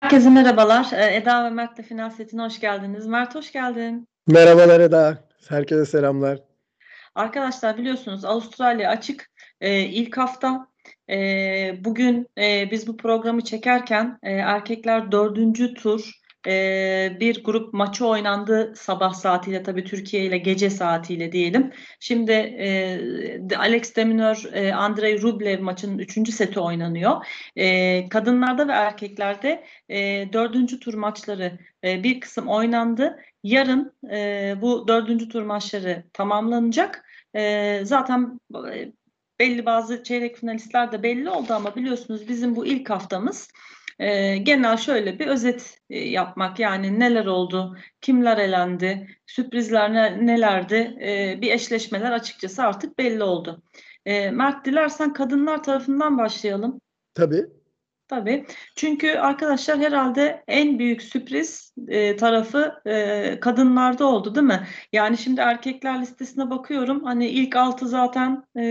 Herkese merhabalar. Ee, Eda ve Mert'le Final Setine hoş geldiniz. Mert hoş geldin. Merhabalar Eda. Herkese selamlar. Arkadaşlar biliyorsunuz Avustralya açık e, ilk hafta. E, bugün e, biz bu programı çekerken e, erkekler dördüncü tur e, bir grup maçı oynandı sabah saatiyle tabii Türkiye ile gece saatiyle diyelim. Şimdi e, Alex Deminör, e, Andrei Rublev maçının üçüncü seti oynanıyor. E, kadınlarda ve erkeklerde e, dördüncü tur maçları e, bir kısım oynandı. Yarın e, bu dördüncü tur maçları tamamlanacak. E, zaten e, belli bazı çeyrek finalistler de belli oldu ama biliyorsunuz bizim bu ilk haftamız e, genel şöyle bir özet e, yapmak yani neler oldu, kimler elendi, sürprizler ne, nelerdi e, bir eşleşmeler açıkçası artık belli oldu. E, Mert dilersen kadınlar tarafından başlayalım. Tabii. Tabii. Çünkü arkadaşlar herhalde en büyük sürpriz e, tarafı e, kadınlarda oldu değil mi? Yani şimdi erkekler listesine bakıyorum. Hani ilk altı zaten e,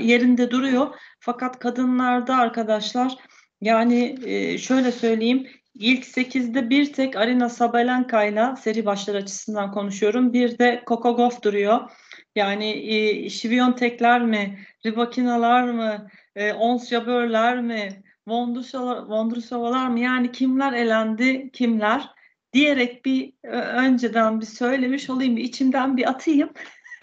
yerinde duruyor. Fakat kadınlarda arkadaşlar yani e, şöyle söyleyeyim. İlk 8'de bir tek Arina Sabalenka ile seri başları açısından konuşuyorum. Bir de Coco Gauff duruyor. Yani e, Şiviyontekler mi, Ribakinalar mı, e, Ons Jabörler mi, Vondrusovalar mı? Yani kimler elendi, kimler? Diyerek bir önceden bir söylemiş olayım, bir içimden bir atayım.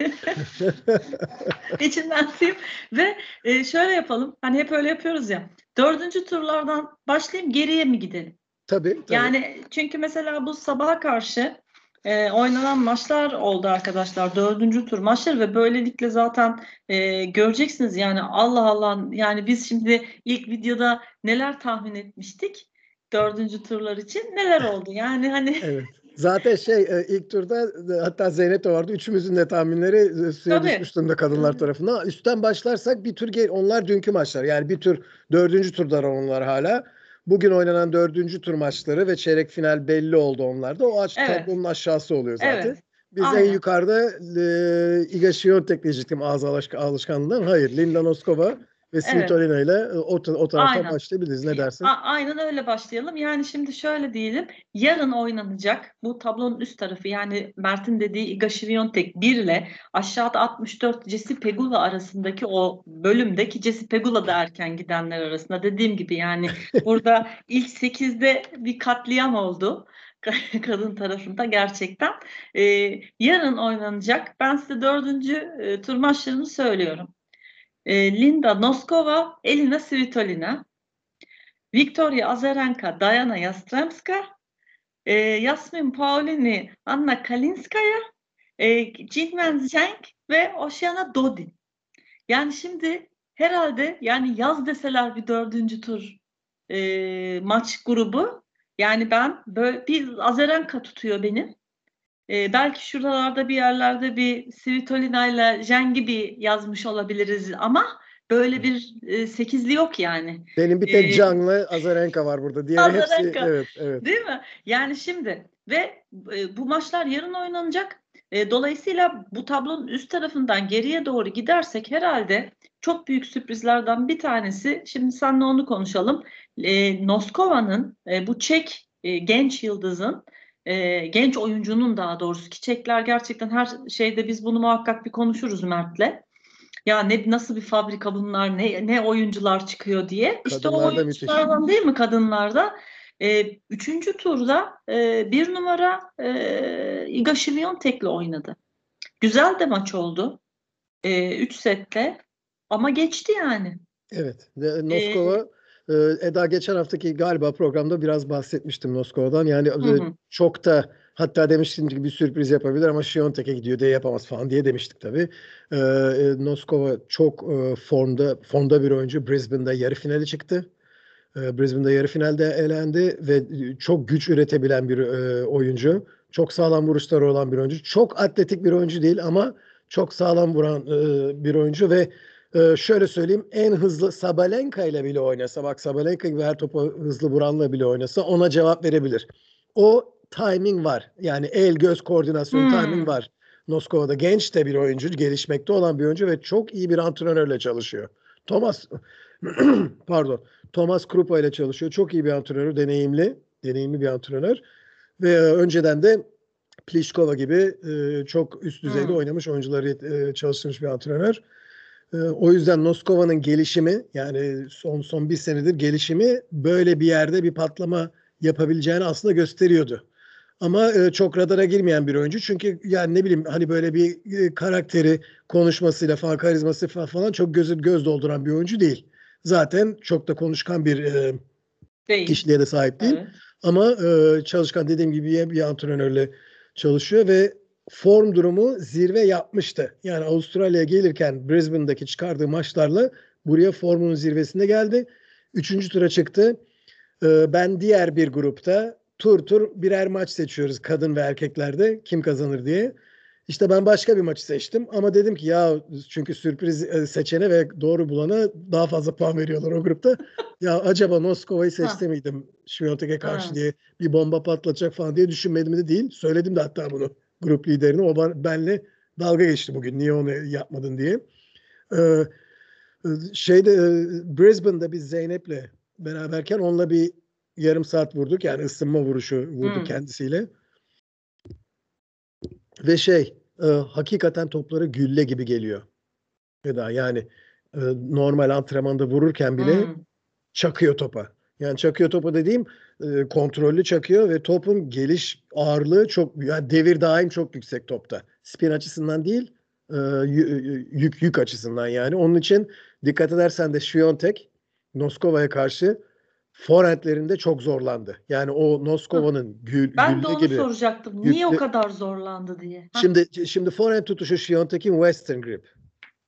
içimden atayım ve e, şöyle yapalım. Hani hep öyle yapıyoruz ya. Dördüncü turlardan başlayayım geriye mi gidelim? Tabii. tabii. Yani çünkü mesela bu sabaha karşı e, oynanan maçlar oldu arkadaşlar. Dördüncü tur maçları ve böylelikle zaten e, göreceksiniz yani Allah Allah yani biz şimdi ilk videoda neler tahmin etmiştik dördüncü turlar için neler oldu yani hani evet. Zaten şey e, ilk turda e, hatta Zeynep de vardı. Üçümüzün de tahminleri e, suya Tabii. düşmüş durumda kadınlar tarafından. Üstten başlarsak bir tur onlar dünkü maçlar. Yani bir tur dördüncü turda onlar hala. Bugün oynanan dördüncü tur maçları ve çeyrek final belli oldu onlarda. O aç, evet. tablonun aşağısı oluyor zaten. Evet. Biz Aynen. en yukarıda e, Iga Świątek diyecektim ağız alışkanlığından. Hayır, Linda Noskova ve evet. ile e, o, o tarafa Aynen. başlayabiliriz. Ne dersin? A- aynen öyle başlayalım. Yani şimdi şöyle diyelim. Yarın oynanacak bu tablonun üst tarafı yani Mert'in dediği Iga Świątek 1 ile aşağıda 64 Jesse Pegula arasındaki o bölümdeki Jesse Pegula da erken gidenler arasında dediğim gibi yani burada ilk 8'de bir katliam oldu kadın tarafında gerçekten. Ee, yarın oynanacak. Ben size dördüncü e, tur maçlarını söylüyorum e, Linda Noskova, Elina Svitolina, Victoria Azarenka, Diana Yastremska, e, Yasmin Paulini, Anna Kalinskaya, e, Jinwen Zheng ve Oceana Dodin. Yani şimdi herhalde yani yaz deseler bir dördüncü tur e, maç grubu yani ben böyle bir Azarenka tutuyor benim. E, belki şuralarda bir yerlerde bir Svitolina ile Jen gibi yazmış olabiliriz ama böyle bir e, sekizli yok yani. Benim bir tek ee, Can'la Azarenka var burada. Diğer Azarenka. hepsi evet, evet. Değil mi? Yani şimdi ve e, bu maçlar yarın oynanacak. E, dolayısıyla bu tablonun üst tarafından geriye doğru gidersek herhalde çok büyük sürprizlerden bir tanesi. Şimdi seninle onu konuşalım. E, Noskova'nın e, bu Çek e, genç yıldızın e, genç oyuncunun daha doğrusu ki çekler gerçekten her şeyde biz bunu muhakkak bir konuşuruz Mert'le. Ya ne nasıl bir fabrika bunlar ne ne oyuncular çıkıyor diye. İşte o oyunculardan değil mi kadınlarda? E, üçüncü turda e, bir numara e, Iga Świątek'le oynadı. Güzel de maç oldu. E, üç sette ama geçti yani. Evet. Noskova ee, Eda geçen haftaki galiba programda biraz bahsetmiştim Moskova'dan. Yani hı hı. çok da hatta demiştim ki bir sürpriz yapabilir ama Şiyontek'e gidiyor diye yapamaz falan diye demiştik tabii. Ee, Noskova çok e, formda formda bir oyuncu. Brisbane'de yarı finali çıktı. Ee, Brisbane'de yarı finalde elendi ve çok güç üretebilen bir e, oyuncu. Çok sağlam vuruşları olan bir oyuncu. Çok atletik bir oyuncu değil ama çok sağlam vuran e, bir oyuncu ve ee, şöyle söyleyeyim en hızlı Sabalenka ile bile oynasa bak Sabalenka gibi her topu hızlı vuranla bile oynasa ona cevap verebilir. O timing var. Yani el göz koordinasyonu hmm. timing var. Noskova'da genç de bir oyuncu, gelişmekte olan bir oyuncu ve çok iyi bir antrenörle çalışıyor. Thomas pardon Thomas Krupa ile çalışıyor. Çok iyi bir antrenör, deneyimli, deneyimli bir antrenör. Ve e, önceden de Pliskova gibi e, çok üst düzeyde hmm. oynamış oyuncuları e, çalıştırmış bir antrenör. E, o yüzden Noskova'nın gelişimi yani son son bir senedir gelişimi böyle bir yerde bir patlama yapabileceğini aslında gösteriyordu. Ama e, çok radara girmeyen bir oyuncu. Çünkü yani ne bileyim hani böyle bir e, karakteri konuşmasıyla falan karizması falan çok gözü göz dolduran bir oyuncu değil. Zaten çok da konuşkan bir e, değil. kişiliğe de sahip değil. Evet. Ama e, çalışkan dediğim gibi bir antrenörle çalışıyor ve form durumu zirve yapmıştı. Yani Avustralya'ya gelirken Brisbane'daki çıkardığı maçlarla buraya formunun zirvesinde geldi. Üçüncü tura çıktı. E, ben diğer bir grupta tur tur birer maç seçiyoruz kadın ve erkeklerde kim kazanır diye. İşte ben başka bir maçı seçtim ama dedim ki ya çünkü sürpriz e, seçene ve doğru bulana daha fazla puan veriyorlar o grupta. ya acaba Noskova'yı seçti miydim Şviyontek'e karşı diye bir bomba patlatacak falan diye düşünmedim de değil. Söyledim de hatta bunu grup liderine. O benle dalga geçti bugün niye onu yapmadın diye. Ee, şeyde e, Brisbane'da biz Zeynep'le beraberken onunla bir yarım saat vurduk. Yani ısınma vuruşu vurdu hmm. kendisiyle. Ve şey e, hakikaten topları gülle gibi geliyor. Eda yani e, normal antrenmanda vururken bile hmm. çakıyor topa. Yani çakıyor topa dediğim e, kontrollü çakıyor ve topun geliş ağırlığı çok yani devir daim çok yüksek topta. Spin açısından değil e, yük yük açısından yani. Onun için dikkat edersen de Şiyontek Noskova'ya karşı forentlerinde çok zorlandı. Yani o Noskova'nın gül, ben de onu gibi soracaktım. Niye yüklü... o kadar zorlandı diye. Şimdi şimdi forent tutuşu Şiyontek'in Western grip.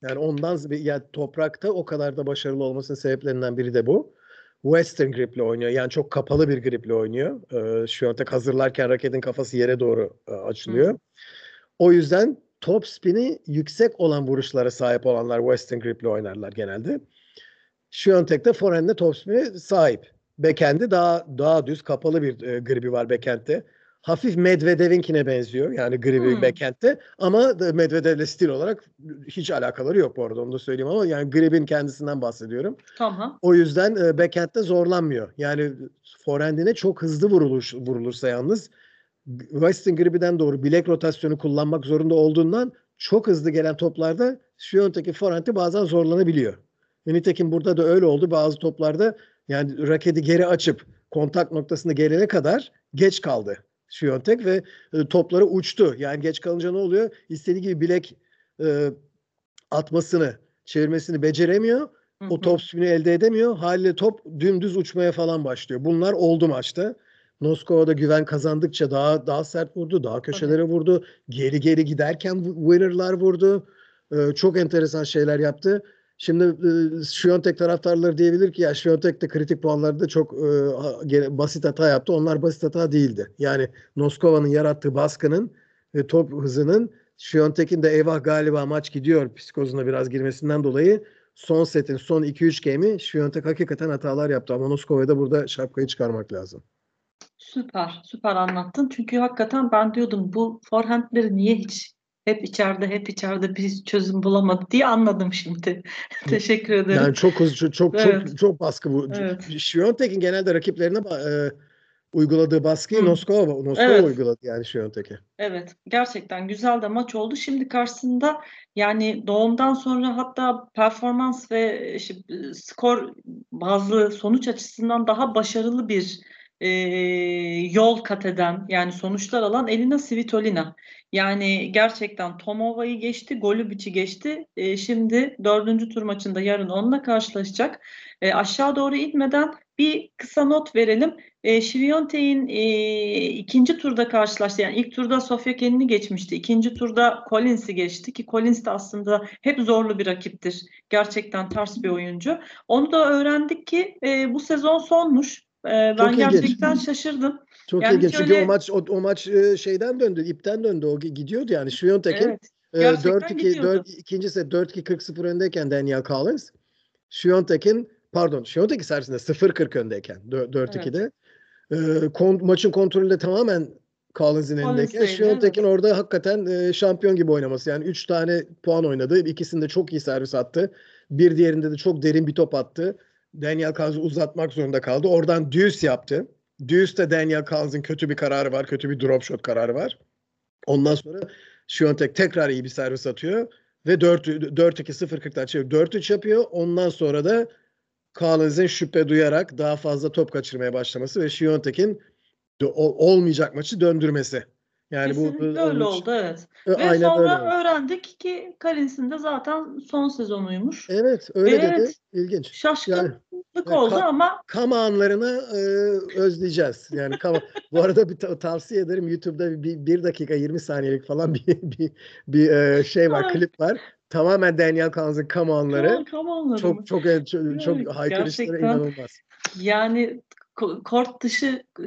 Yani ondan yani toprakta o kadar da başarılı olmasının sebeplerinden biri de bu. Western griple oynuyor. Yani çok kapalı bir griple oynuyor. Ee, Şiyontek hazırlarken raketin kafası yere doğru e, açılıyor. Hı. O yüzden top spini yüksek olan vuruşlara sahip olanlar Western griple oynarlar genelde. Şiyontek de forehand'de top spini sahip. Backend'i daha daha düz kapalı bir e, gribi var backend'de. Hafif Medvedev'inkine benziyor. Yani gribi hmm. backend'de ama Medvedev'le stil olarak hiç alakaları yok bu arada onu da söyleyeyim ama yani gribin kendisinden bahsediyorum. Tamam. O yüzden e, backend'de zorlanmıyor. Yani forehand'ine çok hızlı vurulur, vurulursa yalnız Western gribiden doğru bilek rotasyonu kullanmak zorunda olduğundan çok hızlı gelen toplarda Şiyontek'in forehand'i bazen zorlanabiliyor. Ve nitekim burada da öyle oldu. Bazı toplarda yani raketi geri açıp kontak noktasına gelene kadar geç kaldı Şiyontek ve e, topları uçtu. Yani geç kalınca ne oluyor? İstediği gibi bilek e, atmasını, çevirmesini beceremiyor. O top spini elde edemiyor. Haliyle top dümdüz uçmaya falan başlıyor. Bunlar oldu maçta. Noskova'da güven kazandıkça daha daha sert vurdu, daha köşelere vurdu. Geri geri giderken winner'lar vurdu. Ee, çok enteresan şeyler yaptı. Şimdi e, Şiyontek taraftarları diyebilir ki ya Şiyontek de kritik puanlarda çok e, basit hata yaptı. Onlar basit hata değildi. Yani Noskova'nın yarattığı baskının ve top hızının Şiyontek'in de eyvah galiba maç gidiyor psikozuna biraz girmesinden dolayı son setin son 2-3 game'i Şiyontek hakikaten hatalar yaptı. Ama Noskova'ya da burada şapkayı çıkarmak lazım. Süper, süper anlattın. Çünkü hakikaten ben diyordum bu forehandleri niye hiç hep içeride hep içeride bir çözüm bulamadı diye anladım şimdi. Teşekkür ederim. Yani çok hızlı çok evet. çok çok baskı bu. Evet. Şiyontek'in genelde rakiplerine e, uyguladığı baskıyı Moskova Moskova evet. uyguladı yani Şiyontek'e. Evet. Gerçekten güzel de maç oldu. Şimdi karşısında yani doğumdan sonra hatta performans ve işte, skor bazı sonuç açısından daha başarılı bir e, yol kat eden yani sonuçlar alan Elina Svitolina. Yani gerçekten Tomova'yı geçti, Golubic'i geçti. E, şimdi dördüncü tur maçında yarın onunla karşılaşacak. E, aşağı doğru itmeden bir kısa not verelim. E, Şiviyontek'in e, ikinci turda karşılaştı. Yani ilk turda Sofia Kenin'i geçmişti. İkinci turda Collins'i geçti ki Collins de aslında hep zorlu bir rakiptir. Gerçekten ters bir oyuncu. Onu da öğrendik ki e, bu sezon sonmuş. E, ben Çok gerçekten ilginç. şaşırdım. Çok yani ilginç. Şöyle... Çünkü o maç o, o maç e, şeyden döndü, ipten döndü. O gidiyordu yani. Şviyontek'in evet, 4-2 4 ikinci set 4-2 40-0 öndeyken Daniel Collins Şviyontek'in pardon Şviyontek'in servisinde 0-40 öndeyken 4-2'de evet. e, kon, maçın kontrolü tamamen Collins'in elindeyken Şviyontek'in evet. orada hakikaten e, şampiyon gibi oynaması. Yani 3 tane puan oynadı. İkisinde çok iyi servis attı. Bir diğerinde de çok derin bir top attı. Daniel Carls'ı uzatmak zorunda kaldı. Oradan deuce yaptı. Deuce'de Daniel Carls'ın kötü bir kararı var. Kötü bir drop shot kararı var. Ondan sonra Şiontek tekrar iyi bir servis atıyor ve 4-2-0-40'dan çeviriyor. 4-3 yapıyor. Ondan sonra da Collins'in şüphe duyarak daha fazla top kaçırmaya başlaması ve Şiontek'in olmayacak maçı döndürmesi. Yani Kesinlikle bu öyle oldu evet. Ve Aynen sonra öyle. öğrendik ki Collins'in de zaten son sezonuymuş. Evet öyle evet, dedi. İlginç. Şaşkınlık yani, oldu ka- ama. Kama anlarını e, özleyeceğiz. Yani kama, bu arada bir tavsiye ederim YouTube'da bir, bir dakika 20 saniyelik falan bir bir, bir e, şey var, klip var. Tamamen Daniel Kahnes'ın kama anları. Kama çok çok çok, çok, çok haykırışları inanılmaz. Yani kort dışı e,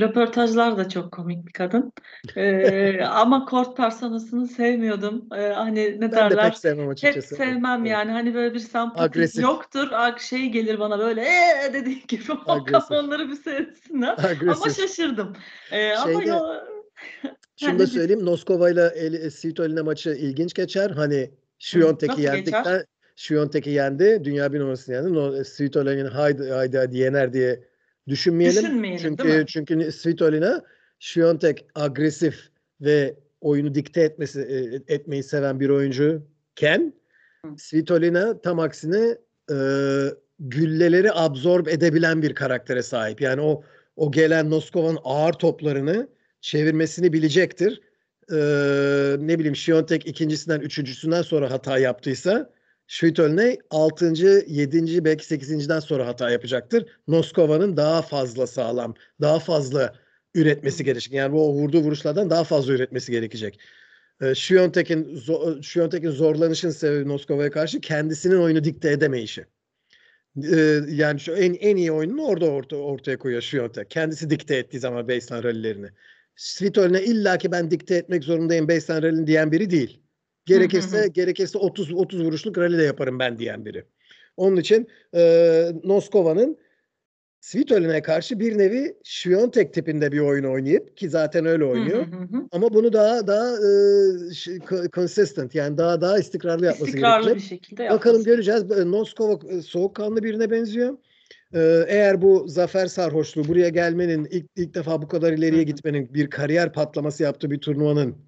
röportajlar da çok komik bir kadın. E, ama kort personasını sevmiyordum. E, hani ne ben derler? Ben de pek sevmem açıkçası. Pek sevmem yani. Hani böyle bir sempati yoktur. Şey gelir bana böyle ee dediğin gibi o kafanları bir seyretsinler. Ama şaşırdım. E, ama yo, Şunu da söyleyeyim. Noskova ile Svitolina maçı ilginç geçer. Hani Şiyontek'i yendikten Şiyontek'i yendi. Dünya bir numarasını yendi. No, Svitolina'nın haydi haydi haydi yener diye düşünmeyelim. Düşünmeyelim çünkü, Çünkü Svitolina Şiyontek agresif ve oyunu dikte etmesi e, etmeyi seven bir oyuncu ken Svitolina tam aksine e, gülleleri absorb edebilen bir karaktere sahip. Yani o o gelen Noskova'nın ağır toplarını çevirmesini bilecektir. Ee, ne bileyim Şiyontek ikincisinden üçüncüsünden sonra hata yaptıysa Schüttelne 6. 7. belki 8.den sonra hata yapacaktır. Noskova'nın daha fazla sağlam, daha fazla üretmesi gerekecek. Yani bu vurduğu vuruşlardan daha fazla üretmesi gerekecek. Ee, Şiyontek'in Şiyontek'in zorlanışın sebebi Noskova'ya karşı kendisinin oyunu dikte edemeyişi. Ee, yani şu en en iyi oyununu orada orta, ortaya koyuyor Şiyontek. Kendisi dikte ettiği zaman baseline rallilerini. Svitol'ne illaki ben dikte etmek zorundayım baseline rally'ni diyen biri değil. Gerekirse hı hı. gerekirse 30 30 vuruşluk rally de yaparım ben diyen biri. Onun için e, Noskova'nın Svitolin'e karşı bir nevi Şviyontek tipinde bir oyun oynayıp ki zaten öyle oynuyor. Hı hı hı. Ama bunu daha daha e, consistent yani daha daha istikrarlı yapması istikrarlı gerekecek. bir şekilde Bakalım göreceğiz. Noskova soğukkanlı birine benziyor. eğer bu zafer sarhoşluğu buraya gelmenin ilk ilk defa bu kadar ileriye gitmenin bir kariyer patlaması yaptığı bir turnuvanın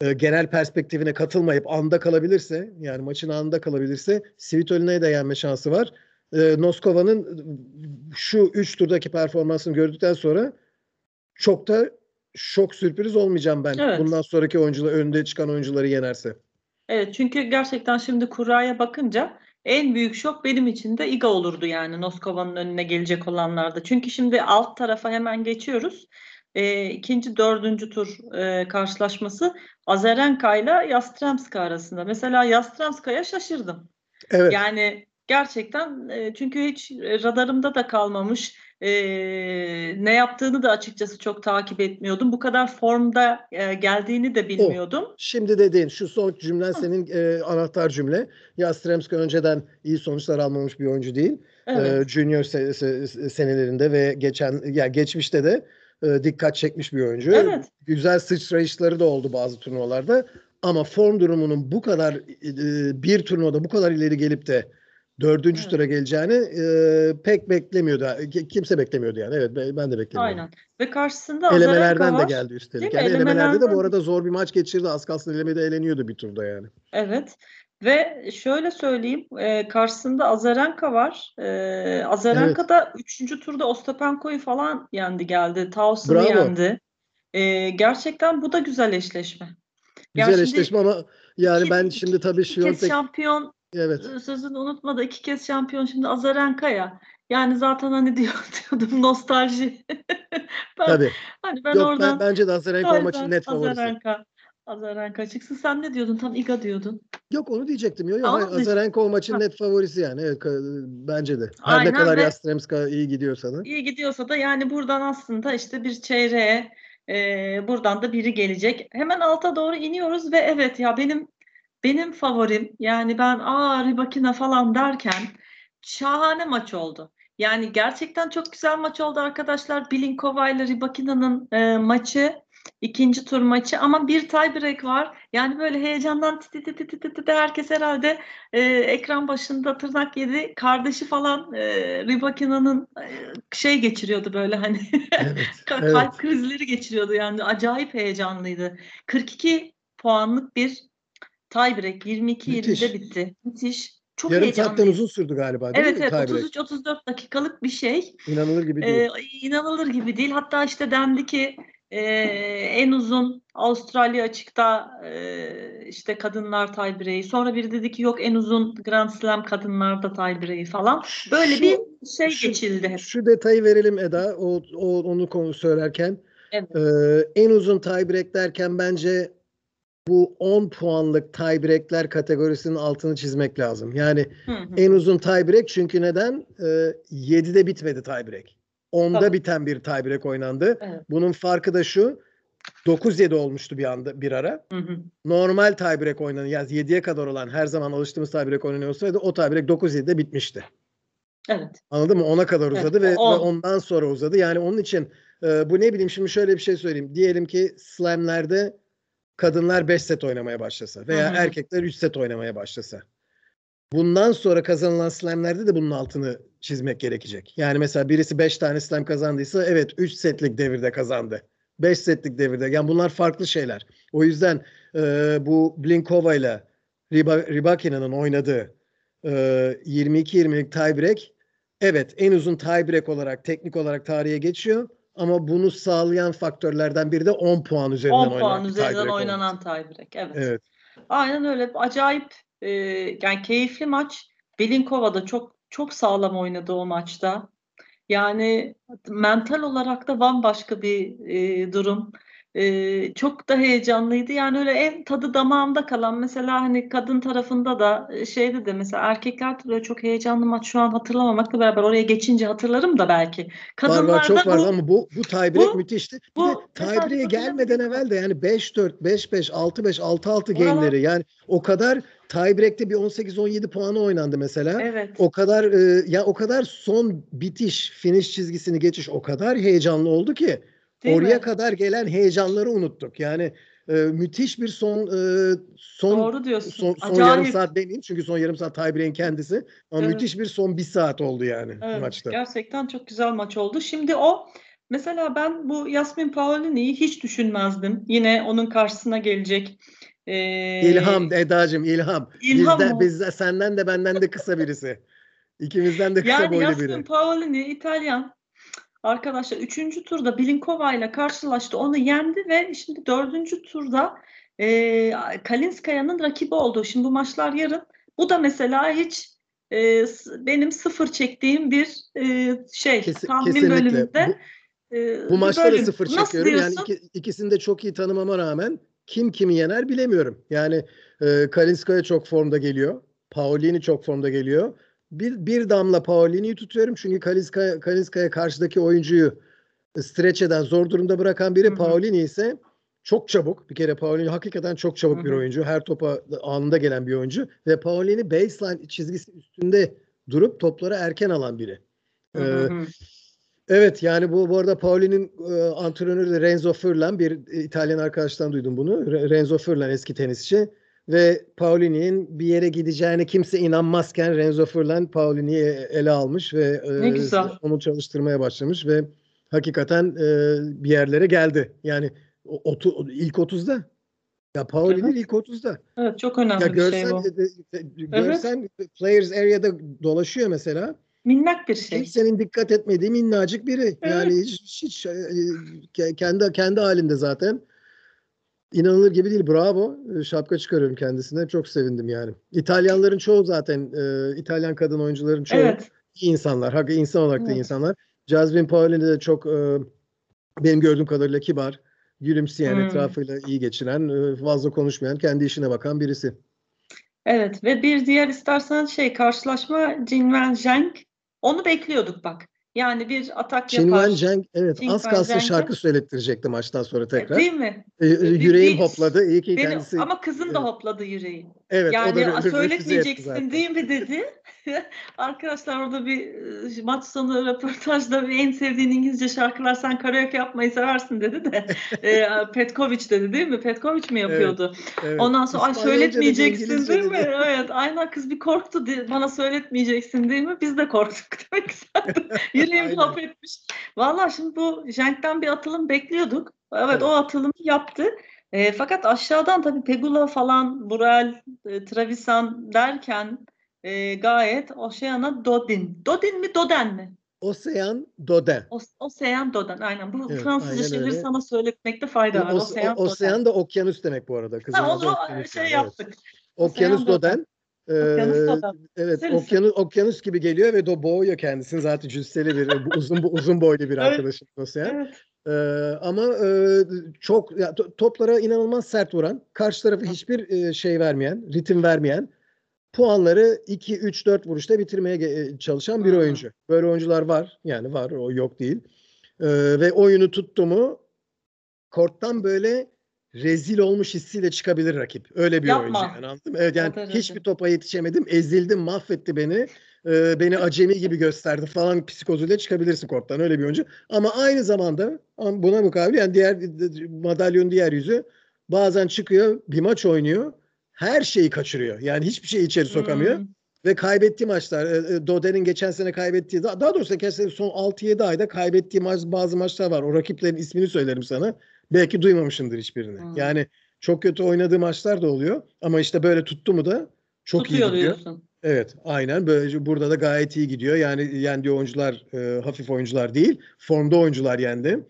e, genel perspektifine katılmayıp anda kalabilirse yani maçın anında kalabilirse Svitolina'yı da yenme şansı var. E, Noskova'nın şu 3 turdaki performansını gördükten sonra çok da şok sürpriz olmayacağım ben. Evet. Bundan sonraki oyuncular önde çıkan oyuncuları yenerse. Evet çünkü gerçekten şimdi kuraya bakınca en büyük şok benim için de Iga olurdu yani Noskova'nın önüne gelecek olanlarda. Çünkü şimdi alt tarafa hemen geçiyoruz. E, ikinci, dördüncü tur e, karşılaşması Azarenka ile Yastremska arasında. Mesela Yastremska'ya şaşırdım. Evet. Yani gerçekten e, çünkü hiç radarımda da kalmamış. E, ne yaptığını da açıkçası çok takip etmiyordum. Bu kadar formda e, geldiğini de bilmiyordum. O, şimdi dediğin şu son cümlen senin e, anahtar cümle. Yastremska önceden iyi sonuçlar almamış bir oyuncu değil. Evet. E, junior se- se- senelerinde ve geçen yani geçmişte de e, dikkat çekmiş bir oyuncu. Evet. Güzel sıçrayışları da oldu bazı turnuvalarda. Ama form durumunun bu kadar e, bir turnuvada bu kadar ileri gelip de dördüncü evet. tura geleceğini e, pek beklemiyordu. Kimse beklemiyordu yani. Evet ben de beklemiyordum. Aynen. Ve karşısında Elemelerden de geldi üstelik. Yani elemelerde de bu arada zor bir maç geçirdi. Az kalsın elemede eğleniyordu bir turda yani. Evet. Ve şöyle söyleyeyim, e, karşısında Azarenka var. E, Azarenka evet. da 3. turda Ostapenko'yu falan yendi geldi. Taos'unu yendi. E, gerçekten bu da güzel eşleşme. Güzel yani eşleşme ama yani iki, ben şimdi tabii şu kez şampiyon evet. sözünü unutma da iki kez şampiyon şimdi Azarenka ya. Yani zaten hani diyor, diyordum nostalji. ben, tabii. Hani ben Yok, oradan ben, bence de Azarenka o maçın net favorisi. Azarenka. Azarenka çıksın. Sen ne diyordun? Tam Iga diyordun. Yok onu diyecektim. Yok, yok. Hayır, Azarenka o maçın ha. net favorisi yani. Evet, bence de. Her Aynen ne kadar Yastremska iyi gidiyorsa da. İyi gidiyorsa da yani buradan aslında işte bir çeyreğe e, buradan da biri gelecek. Hemen alta doğru iniyoruz ve evet ya benim benim favorim yani ben aa Ribakina falan derken şahane maç oldu. Yani gerçekten çok güzel maç oldu arkadaşlar. Bilinkova ile Ribakina'nın e, maçı ikinci tur maçı ama bir tiebreak var. Yani böyle heyecandan titi titi titi titi herkes herhalde e, ekran başında tırnak yedi. Kardeşi falan e, Ribakina'nın e, şey geçiriyordu böyle hani Evet, kalp evet. krizleri geçiriyordu yani acayip heyecanlıydı. 42 puanlık bir tiebreak 22-20'de Müthiş. bitti. Müthiş. Çok Yarım saatten uzun sürdü galiba değil Evet mi evet tiebreak? 33-34 dakikalık bir şey. İnanılır gibi değil. Ee, inanılır gibi değil. Hatta işte dendi ki e, en uzun Avustralya açıkta e, işte kadınlar tiebreak'i. Sonra biri dedi ki yok en uzun Grand Slam kadınlarda tiebreak'i falan. Böyle Şu- bir şey şu- geçildi hep. Şu detayı verelim Eda. O, o onu konu söylerken. Evet. Ee, en uzun tiebreak derken bence bu 10 puanlık tiebreakler kategorisinin altını çizmek lazım. Yani Hı hı. en uzun tiebreak çünkü neden? Ee, 7'de bitmedi tiebreak. 10'da Tabii. biten bir tiebreak oynandı. Evet. Bunun farkı da şu. 9-7 olmuştu bir anda bir ara. Hı hı. Normal tiebreak oynanan yani 7'ye kadar olan her zaman alıştığımız tiebreak oynanıyor olsaydı o tiebreak 9-7'de bitmişti. Evet. Anladın mı? Ona kadar Evet, uzadı ve, ve on. ondan sonra uzadı. Yani onun için e, bu ne bileyim şimdi şöyle bir şey söyleyeyim. Diyelim ki slamlerde kadınlar 5 set oynamaya başlasa veya Hı hı. erkekler 3 set oynamaya başlasa. Bundan sonra kazanılan slamlerde de bunun altını çizmek gerekecek. Yani mesela birisi 5 tane slam kazandıysa evet 3 setlik devirde kazandı. 5 setlik devirde. Yani bunlar farklı şeyler. O yüzden e, bu Blinkova ile Riba- Rybakina'nın oynadığı e, 22-20'lik tiebreak evet en uzun tiebreak olarak teknik olarak tarihe geçiyor ama bunu sağlayan faktörlerden biri de 10 puan üzerinden 10 oynanan puan üzerinden tiebreak oynanan tiebreak. Evet. Evet. Aynen öyle. Acayip e, yani keyifli maç. Belinkova da çok çok sağlam oynadı o maçta. Yani mental olarak da bambaşka bir e, durum. E, çok da heyecanlıydı. Yani öyle en tadı damağımda kalan mesela hani kadın tarafında da şeyde de mesela erkekler de böyle çok heyecanlı maç şu an hatırlamamakla beraber oraya geçince hatırlarım da belki. Var Kadınlarda var çok vardı bu ama bu bu tiebreak müthişti. Bir bu tiebreak'e çok gelmeden evvel de yani 5-4, 5-5, 6-5, 6-6 Oralar- game'leri yani o kadar tiebreak'te bir 18-17 puanı oynandı mesela. evet. O kadar e, ya o kadar son bitiş, finish çizgisini geçiş o kadar heyecanlı oldu ki Değil oraya mi? kadar gelen heyecanları unuttuk. Yani e, müthiş bir son e, son Doğru diyorsun. son, son Acayip. yarım saat demeyeyim çünkü son yarım saat tiebreak'in kendisi ama Evet. müthiş bir son bir saat oldu yani Evet, maçta. gerçekten çok güzel maç oldu. Şimdi o mesela ben bu Yasmin Paolini'yi hiç düşünmezdim. Yine onun karşısına gelecek. Ee, İlham Eda'cığım ilham. İlham Bizden, mı? bizden, senden de benden de kısa birisi. İkimizden de kısa Yani boylu Yasmin biri. Paolini İtalyan arkadaşlar 3. turda Blinkova ile karşılaştı. Onu yendi ve şimdi 4. turda e, Kalinskaya'nın rakibi oldu. Şimdi bu maçlar yarın. Bu da mesela hiç e, benim sıfır çektiğim bir e, şey Kesin- tahmin kesinlikle. bölümünde. Bu, e, bu maçta da bölüm. sıfır Nasıl çekiyorum. Yani diyorsun? iki, ikisini de çok iyi tanımama rağmen kim kimi yener bilemiyorum. Yani e, Kalinskaya çok formda geliyor. Paolini çok formda geliyor. Bir, bir damla Paolini'yi tutuyorum. Çünkü Kalinskaya, Kalinskaya karşıdaki oyuncuyu stretch eden, zor durumda bırakan biri. Hı hı. Paolini ise çok çabuk. Bir kere Paolini hakikaten çok çabuk bir oyuncu. Her topa anında gelen bir oyuncu. Ve Paolini baseline çizgisi üstünde durup topları erken alan biri. Ee. Evet yani bu bu arada Pauli'nin e, antrenörü de Renzo Furlan bir İtalyan arkadaştan duydum bunu. Re- Renzo Furlan eski tenisçi ve Paulini'nin bir yere gideceğine kimse inanmazken Renzo Furlan Paulini'yi ele almış ve e, Ne güzel. onu çalıştırmaya başlamış ve hakikaten e, bir yerlere geldi. Yani o- otu, ilk 30'da. Ya Paulini Evet. ilk 30'da. Evet çok Ya önemli bir şey görsen bu. e, e, görsen players area'da dolaşıyor mesela. Minnak bir şey. Kimsenin dikkat etmediği minnacık biri. Yani hiç, hiç, e, ke- kendi kendi halinde zaten. İnanılır gibi değil. Bravo. E, Şapka çıkarıyorum kendisine. Çok sevindim yani. İtalyanların çoğu zaten e, İtalyan kadın oyuncuların çoğu Evet. iyi insanlar. Hakikaten insan olarak da iyi Evet. insanlar. Jasmine Paolini de çok e, benim gördüğüm kadarıyla kibar, gülümseyen, Hmm. etrafıyla iyi geçiren, e, fazla konuşmayan, kendi işine bakan birisi. Evet ve bir diğer istersen şey karşılaşma Jinwen Zheng. Onu bekliyorduk bak. Yani bir atak Çinwen yapar. Zheng evet Çinwen az kalsın şarkı söylettirecekti maçtan sonra tekrar. Değil mi? E, e, Bir- yüreğim hopladı. İyi ki Benim, kendisi ama kızın da Evet. hopladı yüreği. Evet, o da Yani refüze etti söyletmeyeceksin değil mi dedi. Arkadaşlar orada bir e, maç sonu röportajda bir en sevdiğin İngilizce şarkılar sen karaoke yapmayı seversin dedi de e, Petkovic dedi değil mi? Petkovic mi yapıyordu? Evet. Ondan sonra ay İspanyolca söyletmeyeceksin İngilizce değil mi? dedi. Evet aynen kız bir korktu bana söyletmeyeceksin değil mi? Biz de korktuk demek ki Aynen. hap etmiş. Valla şimdi bu Cenk'ten bir atılım bekliyorduk. Evet, Evet. o atılımı yaptı. E, fakat aşağıdan tabii Pegula falan, Burel, e, Travisan derken e, gayet Oceana Dodin. Dodin mi Doden mi? Ocean Dodin. O, Ocean Doden aynen. Bu Evet, Fransızca şeyleri öyle. sana söyletmekte fayda var. O- Ocean o- Ocean da okyanus demek bu arada. Kızın Ha, onu şey yani, yaptık. Evet. Okyanus Dodin. Doden. Okyanus Ee. Evet, okyanus okyanus gibi geliyor ve do boğuyor kendisini. Zaten cüsseli bir bu uzun bu uzun boylu bir Evet. arkadaşım Ocean. Evet. Ee, ama e, çok ya, to- toplara inanılmaz sert vuran, karşı tarafı hiçbir e, şey vermeyen, ritim vermeyen, puanları 2 3 4 vuruşta bitirmeye çalışan bir Hı. oyuncu. Böyle oyuncular var. Yani var, o yok değil. Ee, ve oyunu tuttu mu korttan böyle rezil olmuş hissiyle çıkabilir rakip. Öyle bir Yapma. oyuncu yani anladın mı? Evet yani derece. hiçbir topa yetişemedim, ezildim, mahvetti beni. Ee, beni acemi gibi gösterdi falan psikozuyla çıkabilirsin korttan öyle bir oyuncu. Ama aynı zamanda am- buna mukabil yani diğer madalyonun diğer yüzü bazen çıkıyor, bir maç oynuyor. Her şeyi kaçırıyor. Yani hiçbir şeyi içeri sokamıyor. Hmm. Ve kaybettiği maçlar, e, e, Doden'in geçen sene kaybettiği, daha daha doğrusu geçen sene son 6-7 ayda kaybettiği maç, bazı maçlar var. O rakiplerin ismini söylerim sana. Belki duymamışsındır hiçbirini. Hmm. Yani çok kötü oynadığı maçlar da oluyor. Ama işte böyle tuttu mu da çok Tutuyor iyi gidiyor. diyorsun. Evet, aynen. Böylece burada da gayet iyi gidiyor. Yani yendiği oyuncular e, hafif oyuncular değil, formda oyuncular yendi.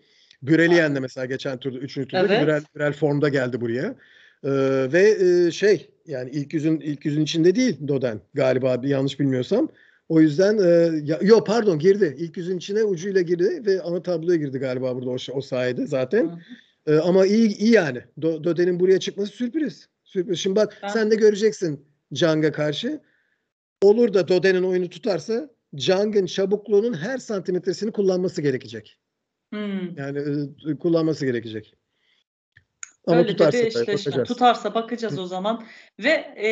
Aynen. yendi mesela geçen turda, üçüncü turda. Evet. Bürel, Bürel formda geldi buraya. E, ve e, şey yani ilk yüzün ilk yüzün içinde değil Doden galiba bir yanlış bilmiyorsam. O yüzden e, ya, yo pardon girdi. İlk yüzün içine ucuyla girdi ve ana tabloya girdi galiba burada o, o sayede zaten. Hı. E, ama iyi iyi yani. Do, Doden'in buraya çıkması sürpriz. Sürpriz. Şimdi bak Ben- sen de göreceksin Cang'a karşı. Olur da Doden'in oyunu tutarsa Cang'ın çabukluğunun her santimetresini kullanması gerekecek. Hmm. Yani e, kullanması gerekecek. Ama Öyle tutarsa tabii eşleşme. bakacağız. Tutarsa bakacağız o zaman. Ve e,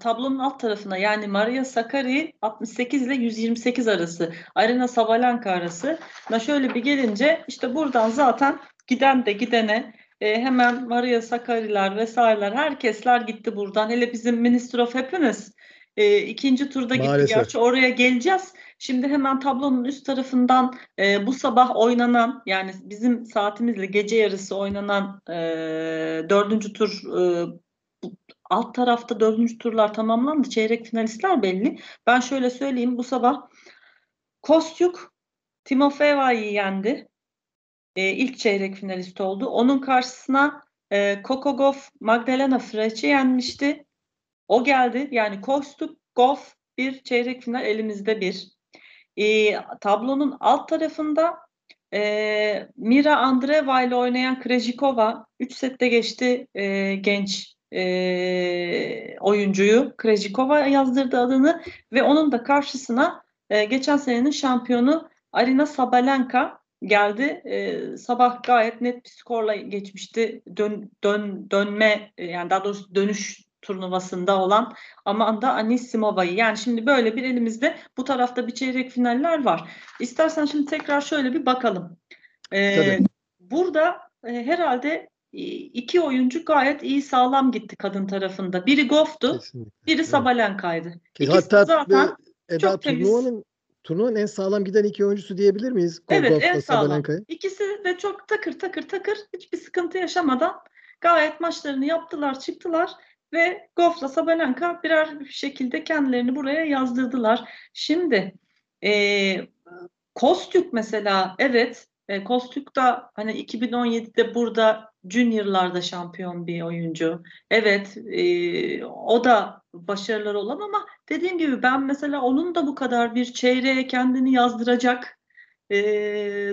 tablonun alt tarafına yani Maria Sakkari 68 ile 128 arası. Arena Sabalenka arası. Na şöyle bir gelince işte buradan zaten giden de gidene e, hemen Maria Sakkari'ler vesaireler herkesler gitti buradan. Hele bizim Minister of Happiness e, ikinci turda gitti. Maalesef. Gerçi oraya geleceğiz. Şimdi hemen tablonun üst tarafından e, bu sabah oynanan yani bizim saatimizle gece yarısı oynanan e, dördüncü tur e, alt tarafta dördüncü turlar tamamlandı. Çeyrek finalistler belli. Ben şöyle söyleyeyim bu sabah Kostyuk Timofeyeva'yı yendi. E, ilk çeyrek finalist oldu. Onun karşısına e, Kokogov Magdalena Frech'i yenmişti. O geldi. Yani Kostyuk, Goff bir çeyrek final elimizde bir. E, tablonun alt tarafında e, Mira Andreeva ile oynayan Krejcikova 3 sette geçti e, genç e, oyuncuyu. Krejcikova yazdırdı adını ve onun da karşısına e, geçen senenin şampiyonu Arina Sabalenka geldi. E, sabah gayet net bir skorla geçmişti. Dön, dön, dönme e, yani daha doğrusu dönüş turnuvasında olan Amanda Anisimova'yı. Yani şimdi böyle bir elimizde bu tarafta bir çeyrek finaller var. İstersen şimdi tekrar şöyle bir bakalım. Ee, Tabii. burada e, herhalde iki oyuncu gayet iyi sağlam gitti kadın tarafında. Biri Goff'tu, Kesinlikle. biri Evet. Sabalenka'ydı. Ki İkisi Hatta zaten e, Eda çok temiz. turnuvanın turnuvanın en sağlam giden iki oyuncusu diyebilir miyiz? Evet Kolgov'la en sağlam. İkisi de çok takır takır takır hiçbir sıkıntı yaşamadan gayet maçlarını yaptılar çıktılar ve Goff'la Sabalenka birer şekilde kendilerini buraya yazdırdılar. Şimdi e, Kostük mesela evet e, Kostük da hani 2017'de burada Junior'larda şampiyon bir oyuncu. Evet e, o da başarıları olan ama dediğim gibi ben mesela onun da bu kadar bir çeyreğe kendini yazdıracak e,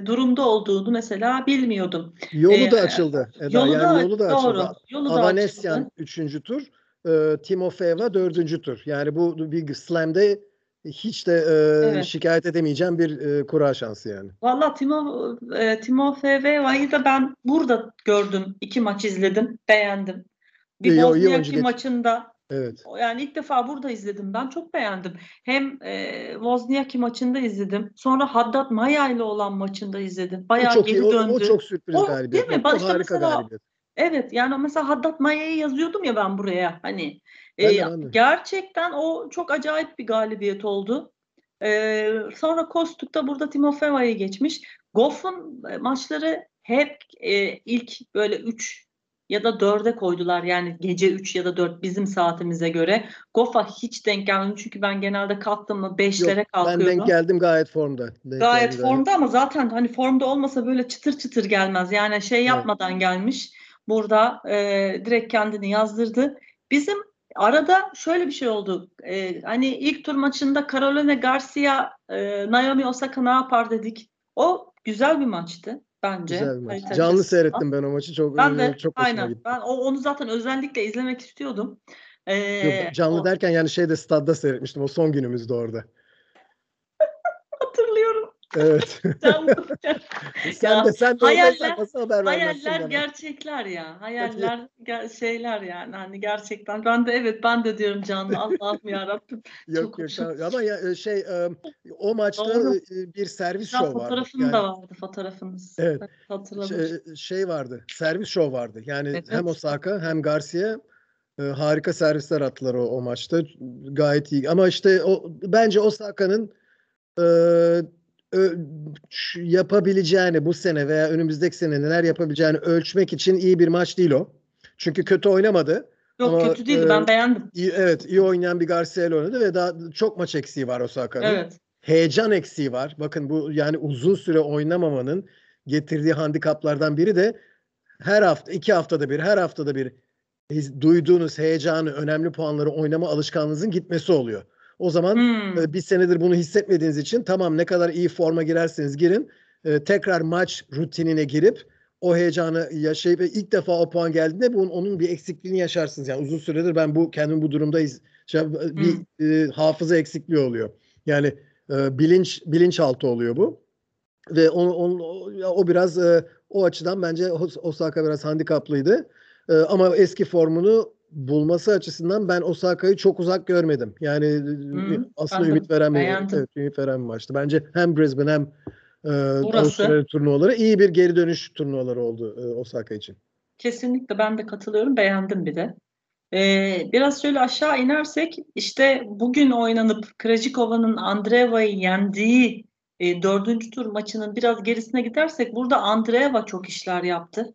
durumda olduğunu mesela bilmiyordum. Yolu Ee, da açıldı. Eda. Yolu yani da, yolu da doğru. açıldı. Yolu da Avanesyan açıldı. 3. tur, e, Timofeyeva 4. tur. Yani bu bir slam'de hiç de e, Evet. şikayet edemeyeceğim bir e, kura şansı yani. Valla Timo, e, Timofeyeva'yı da ben burada gördüm. İki maç izledim. Beğendim. Bir İyi, iyi Bosniaki geç- maçında Evet. Yani ilk defa burada izledim. Ben çok beğendim. Hem e, Wozniacki maçında izledim. Sonra Haddad Maya ile olan maçında izledim. Bayağı o çok geri iyi. O, döndü. o çok sürpriz O, galibiyet. değil mi? O Başka harika mesela- galibiyet. Evet yani mesela Haddad Maya'yı yazıyordum ya ben buraya hani E, de. gerçekten o çok acayip bir galibiyet oldu. E, sonra Kostuk'ta burada Timofeyeva'yı geçmiş. Goff'un maçları hep e, ilk böyle 3 ya da 4'e koydular yani gece 3 ya da 4 bizim saatimize göre. Goff'a hiç denk gelmedim çünkü ben genelde kalktım mı 5'lere Yok, ben denk geldim gayet formda. Denk Gayet geldim formda ama zaten hani formda olmasa böyle çıtır çıtır gelmez. Yani şey Evet. yapmadan gelmiş. Burada e, direkt kendini yazdırdı. Bizim arada şöyle bir şey oldu. E, hani ilk tur maçında Carolina Garcia, e, Naomi Osaka ne yapar dedik. O güzel bir maçtı bence. Güzel bir maç. Harita Canlı seyrettim ben o maçı. Çok Ben de çok aynen. gitti. Ben o, onu zaten özellikle izlemek istiyordum. E, Yok, canlı o- derken yani şeyde stadda seyretmiştim. O son günümüzde orada. Evet. Sen de sen de hayaller- nasıl haber Hayaller bana? gerçekler ya. Hayaller ger- şeyler yani. Hani gerçekten. Ben de evet ben de diyorum canlı. Allah'ım ya Rabbim. Yok yok tamam. ama ya, e, şey e, o maçta Doğru. e, bir servis şov vardı. fotoğrafın Yani da vardı fotoğrafınız. Evet. Hatırladım. şey, şey vardı. Servis şov vardı. Yani Evet. hem Osaka hem Garcia harika servisler attılar o, o maçta. Gayet iyi. Ama işte o bence Osaka'nın e, yapabileceğini bu sene veya önümüzdeki sene neler yapabileceğini ölçmek için iyi bir maç değil o. Çünkü kötü oynamadı. Yok ama, kötü değildi. e, ben beğendim. İyi, evet iyi oynayan bir Garcia ile oynadı ve daha çok maç eksiği var Osaka'nın. Evet. Heyecan eksiği var. Bakın bu yani uzun süre oynamamanın getirdiği handikaplardan biri de her hafta, iki haftada bir, her haftada bir duyduğunuz heyecanı, önemli puanları oynama alışkanlığınızın gitmesi oluyor. O zaman Hmm. e, bir senedir bunu hissetmediğiniz için tamam ne kadar iyi forma girerseniz girin e, tekrar maç rutinine girip o heyecanı yaşayıp ve ilk defa o puan geldiğinde bunun onun bir eksikliğini yaşarsınız. Yani uzun süredir ben bu kendim bu durumda şey, bir e, hafıza eksikliği oluyor. Yani e, bilinç bilinçaltı oluyor bu. Ve onu, onu- o, o biraz e, o açıdan bence Os- Osaka biraz handikaplıydı. E, ama eski formunu bulması açısından ben Osaka'yı çok uzak görmedim. Yani Hı, aslında ümit veren bir, evet, ümit veren bir maçtı. Bence hem Brisbane hem e. Avustralya turnuvaları iyi bir geri dönüş turnuvaları oldu e, Osaka için. Kesinlikle ben de katılıyorum. Beğendim bir de. Ee, biraz şöyle aşağı inersek işte bugün oynanıp Krajikova'nın Andreeva'yı yendiği e, dördüncü tur maçının biraz gerisine gidersek burada Andreeva çok işler yaptı.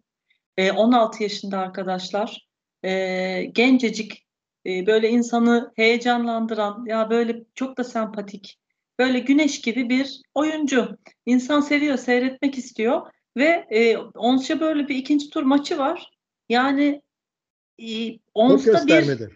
E, 16 yaşında arkadaşlar. E, gencecik e, böyle insanı heyecanlandıran ya böyle çok da sempatik böyle güneş gibi bir oyuncu. İnsan seviyor, seyretmek istiyor ve e, Onsya böyle bir ikinci tur maçı var. Yani e, Ons'ta bir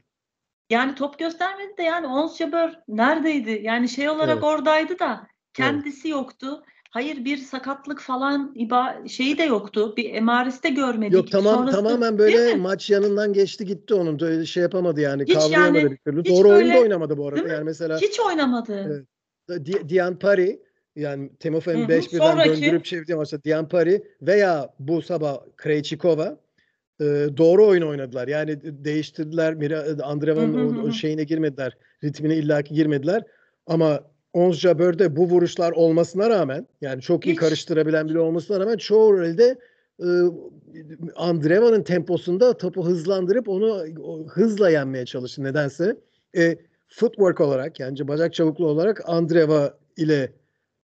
yani top göstermedi de yani Ons Jabeur neredeydi? Yani şey olarak Evet. oradaydı da kendisi yoktu. Hayır bir sakatlık falan iba şeyi de yoktu. Bir emaresi de görmedik. Yok tamam Sonrası- tamamen böyle maç yanından geçti gitti onun. Öyle şey yapamadı yani. Hiç kavrayamadı yani- bir türlü. hiç Doğru oyunda böyle- oynamadı bu arada. Yani mesela Hiç oynamadı. Evet. Di- Dian Pari yani Timofey'in hı, 5-1'den sonraki- döndürüp çevirdiği maçta Dian Pari veya bu sabah Krejcikova e, doğru oyun oynadılar. Yani değiştirdiler. Hı. şeyine girmediler. Ritmine illaki girmediler. Ama Ons Jabeur'de bu vuruşlar olmasına rağmen yani çok iyi Hiç- karıştırabilen bile olmasına rağmen çoğu elde e, Andreeva'nın temposunda topu hızlandırıp onu o, hızla yenmeye çalıştı nedense. E, footwork olarak yani bacak çabukluğu olarak Andreeva ile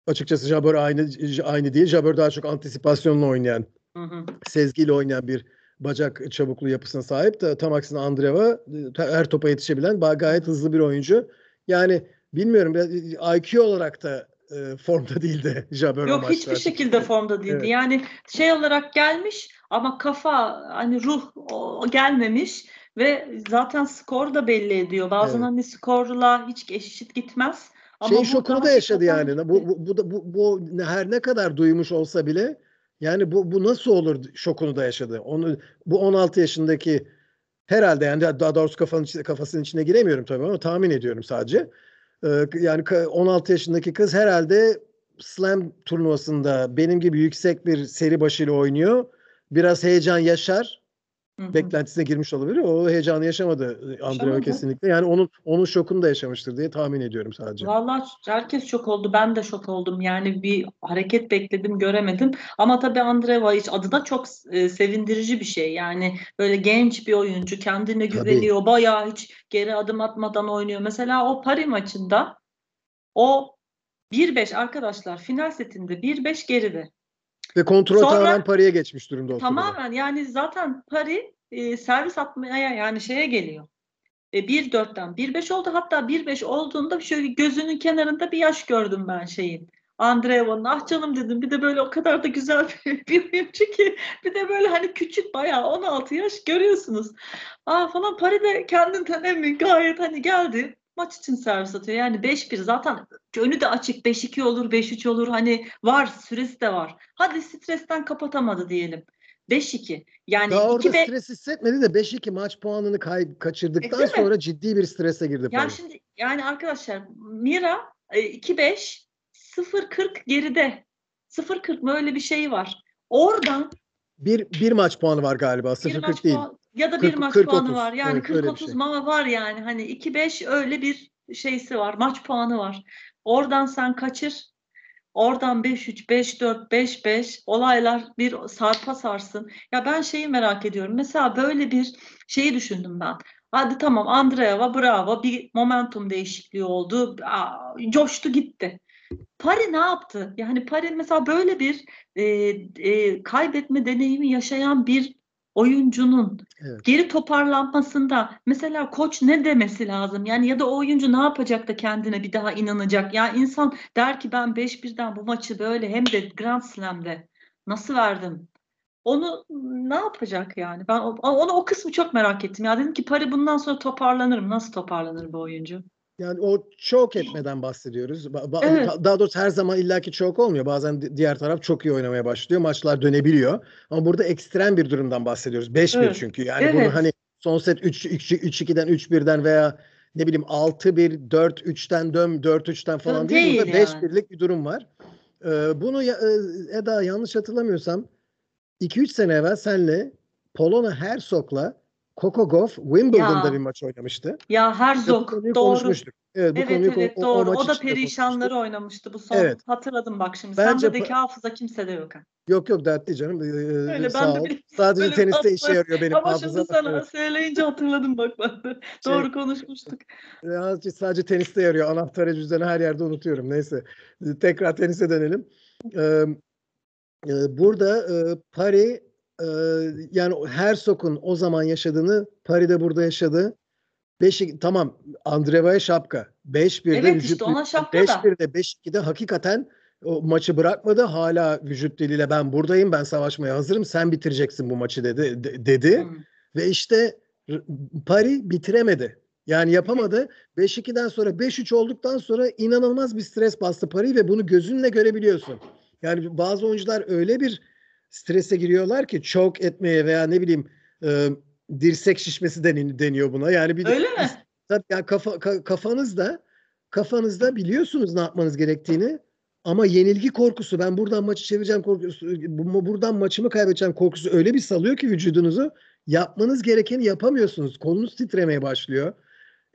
açıkçası Jabber aynı aynı değil. Jabber daha çok antisipasyonla oynayan, Hı hı. sezgiyle oynayan bir bacak çabukluğu yapısına sahip. De, tam aksine Andreeva e, her topa yetişebilen gayet hızlı bir oyuncu. Yani bilmiyorum biraz IQ olarak da e, formda değildi Jabber Yok maçta hiçbir şekilde formda değildi. Evet. Yani şey olarak gelmiş ama kafa hani ruh o, gelmemiş ve zaten skor da belli ediyor. Bazen Evet. hani skorla hiç eşit gitmez. Ama burada şokunu da yaşadı yani. gitti. Bu, bu, bu, da- bu, bu ne- her ne kadar duymuş olsa bile yani bu, bu nasıl olur şokunu da yaşadı. Onu bu 16 yaşındaki herhalde yani daha doğrusu kafanın içi- kafasının içine giremiyorum tabii ama tahmin ediyorum sadece. Ee, yani ka- 16 yaşındaki kız herhalde slam turnuvasında benim gibi yüksek bir seri başıyla oynuyor. Biraz heyecan yaşar. Hı-hı. beklentisine girmiş olabilir. O heyecanı yaşamadı Andrea kesinlikle. Yani onun onun şokunu da yaşamıştır diye tahmin ediyorum sadece. Vallahi herkes şok oldu. Ben de şok oldum. Yani bir hareket bekledim, göremedim. Ama tabii Andrea hiç adı da çok e, sevindirici bir şey. Yani böyle genç bir oyuncu, kendine güveniyor. Tabii. Bayağı hiç geri adım atmadan oynuyor. Mesela o Paris maçında o 1-5 arkadaşlar final setinde 1-5 geride. Ve kontrol Sonra, tamamen Paris'e geçmiş durumda. Tamamen yani zaten Paris e, servis atmaya yani şeye geliyor. E, 1-4'ten 1-5 oldu. Hatta 1-5 olduğunda şöyle gözünün kenarında bir yaş gördüm ben şeyin. Andreeva'nın ah canım dedim bir de böyle o kadar da güzel bir, bir oyuncu ki bir de böyle hani küçük bayağı 16 yaş görüyorsunuz. Aa falan Paris de kendinden emin gayet hani geldi maç için servis atıyor. Yani 5-1 zaten önü de açık 5-2 olur 5-3 olur hani var süresi de var. Hadi stresten kapatamadı diyelim. 5-2. Yani Daha orada be... stres hissetmedi de 5-2 maç puanını kay kaçırdıktan e, sonra mi? ciddi bir strese girdi. Yani şimdi yani arkadaşlar Mira 2-5 e, 0-40 geride. 0-40 mı öyle bir şey var. Oradan bir, bir maç puanı var galiba. 0-40 değil. Puan, ya da bir 40, maç 40, puanı 30. var. Yani evet, 40-30 şey. ma var yani. Hani 2-5 öyle bir şeysi var. Maç puanı var. Oradan sen kaçır. Oradan 5-3, 5-4, 5-5 olaylar bir sarpa sarsın. Ya ben şeyi merak ediyorum. Mesela böyle bir şeyi düşündüm ben. Hadi tamam Andreeva bravo bir momentum değişikliği oldu. Aa, coştu gitti. Pari ne yaptı? Yani Pari mesela böyle bir e, e, kaybetme deneyimi yaşayan bir oyuncunun evet. geri toparlanmasında mesela koç ne demesi lazım? Yani ya da o oyuncu ne yapacak da kendine bir daha inanacak? Ya yani insan der ki ben 5-1'den bu maçı böyle hem de Grand Slam'de nasıl verdim? Onu ne yapacak yani? Ben onu o kısmı çok merak ettim. Ya dedim ki Pari bundan sonra toparlanır mı? Nasıl toparlanır bu oyuncu? Yani o çok etmeden bahsediyoruz. Ba- evet. Daha doğrusu her zaman illaki çok olmuyor. Bazen diğer taraf çok iyi oynamaya başlıyor. Maçlar dönebiliyor. Ama burada ekstrem bir durumdan bahsediyoruz. 5-1 evet. çünkü. Yani evet. bunu hani son set 3-2'den 3-1'den veya ne bileyim 6-1, 4-3'ten dön 4-3'ten falan değil. değil burada yani. 5-1'lik bir durum var. Ee, bunu e, Eda yanlış hatırlamıyorsam 2-3 sene evvel senle Polona Herzog'la Coco Gauff Wimbledon'da ya. bir maç oynamıştı. Ya Herzog doğru. Konuşmuştuk. Evet, bu evet, konuyu, evet o, doğru. O, o, da perişanları oynamıştı bu son. Evet. Hatırladım bak şimdi. Bence Sendedeki hafıza kimsede yok. Ha. Yok yok dertli canım. Ee, Öyle, sağ ben ol. De Sadece teniste işe yarıyor benim Ama hafızam. Ama şimdi sana evet. söyleyince hatırladım bak ben de. Şey, doğru konuşmuştuk. Ya, sadece teniste yarıyor. Anahtarı cüzdanı her yerde unutuyorum. Neyse. Tekrar tenise dönelim. Ee, e, burada e, Paris e, yani Herzog'un o zaman yaşadığını Paris'de burada yaşadı. Beşik tamam Andreva'ya şapka. 5-1'de evet, vücut işte ona şapka 5-1'de 5-2'de hakikaten o maçı bırakmadı. Hala vücut diliyle ben buradayım. Ben savaşmaya hazırım. Sen bitireceksin bu maçı dedi dedi. Hmm. Ve işte Paris bitiremedi. Yani yapamadı. 5-2'den sonra 5-3 olduktan sonra inanılmaz bir stres bastı Paris ve bunu gözünle görebiliyorsun. Yani bazı oyuncular öyle bir strese giriyorlar ki çok etmeye veya ne bileyim e, dirsek şişmesi deniyor, deniyor buna. Yani bir Öyle mi? Tabii yani kafa, ka, kafanızda kafanızda biliyorsunuz ne yapmanız gerektiğini ama yenilgi korkusu ben buradan maçı çevireceğim korkusu buradan maçımı kaybedeceğim korkusu öyle bir salıyor ki vücudunuzu yapmanız gerekeni yapamıyorsunuz. Kolunuz titremeye başlıyor.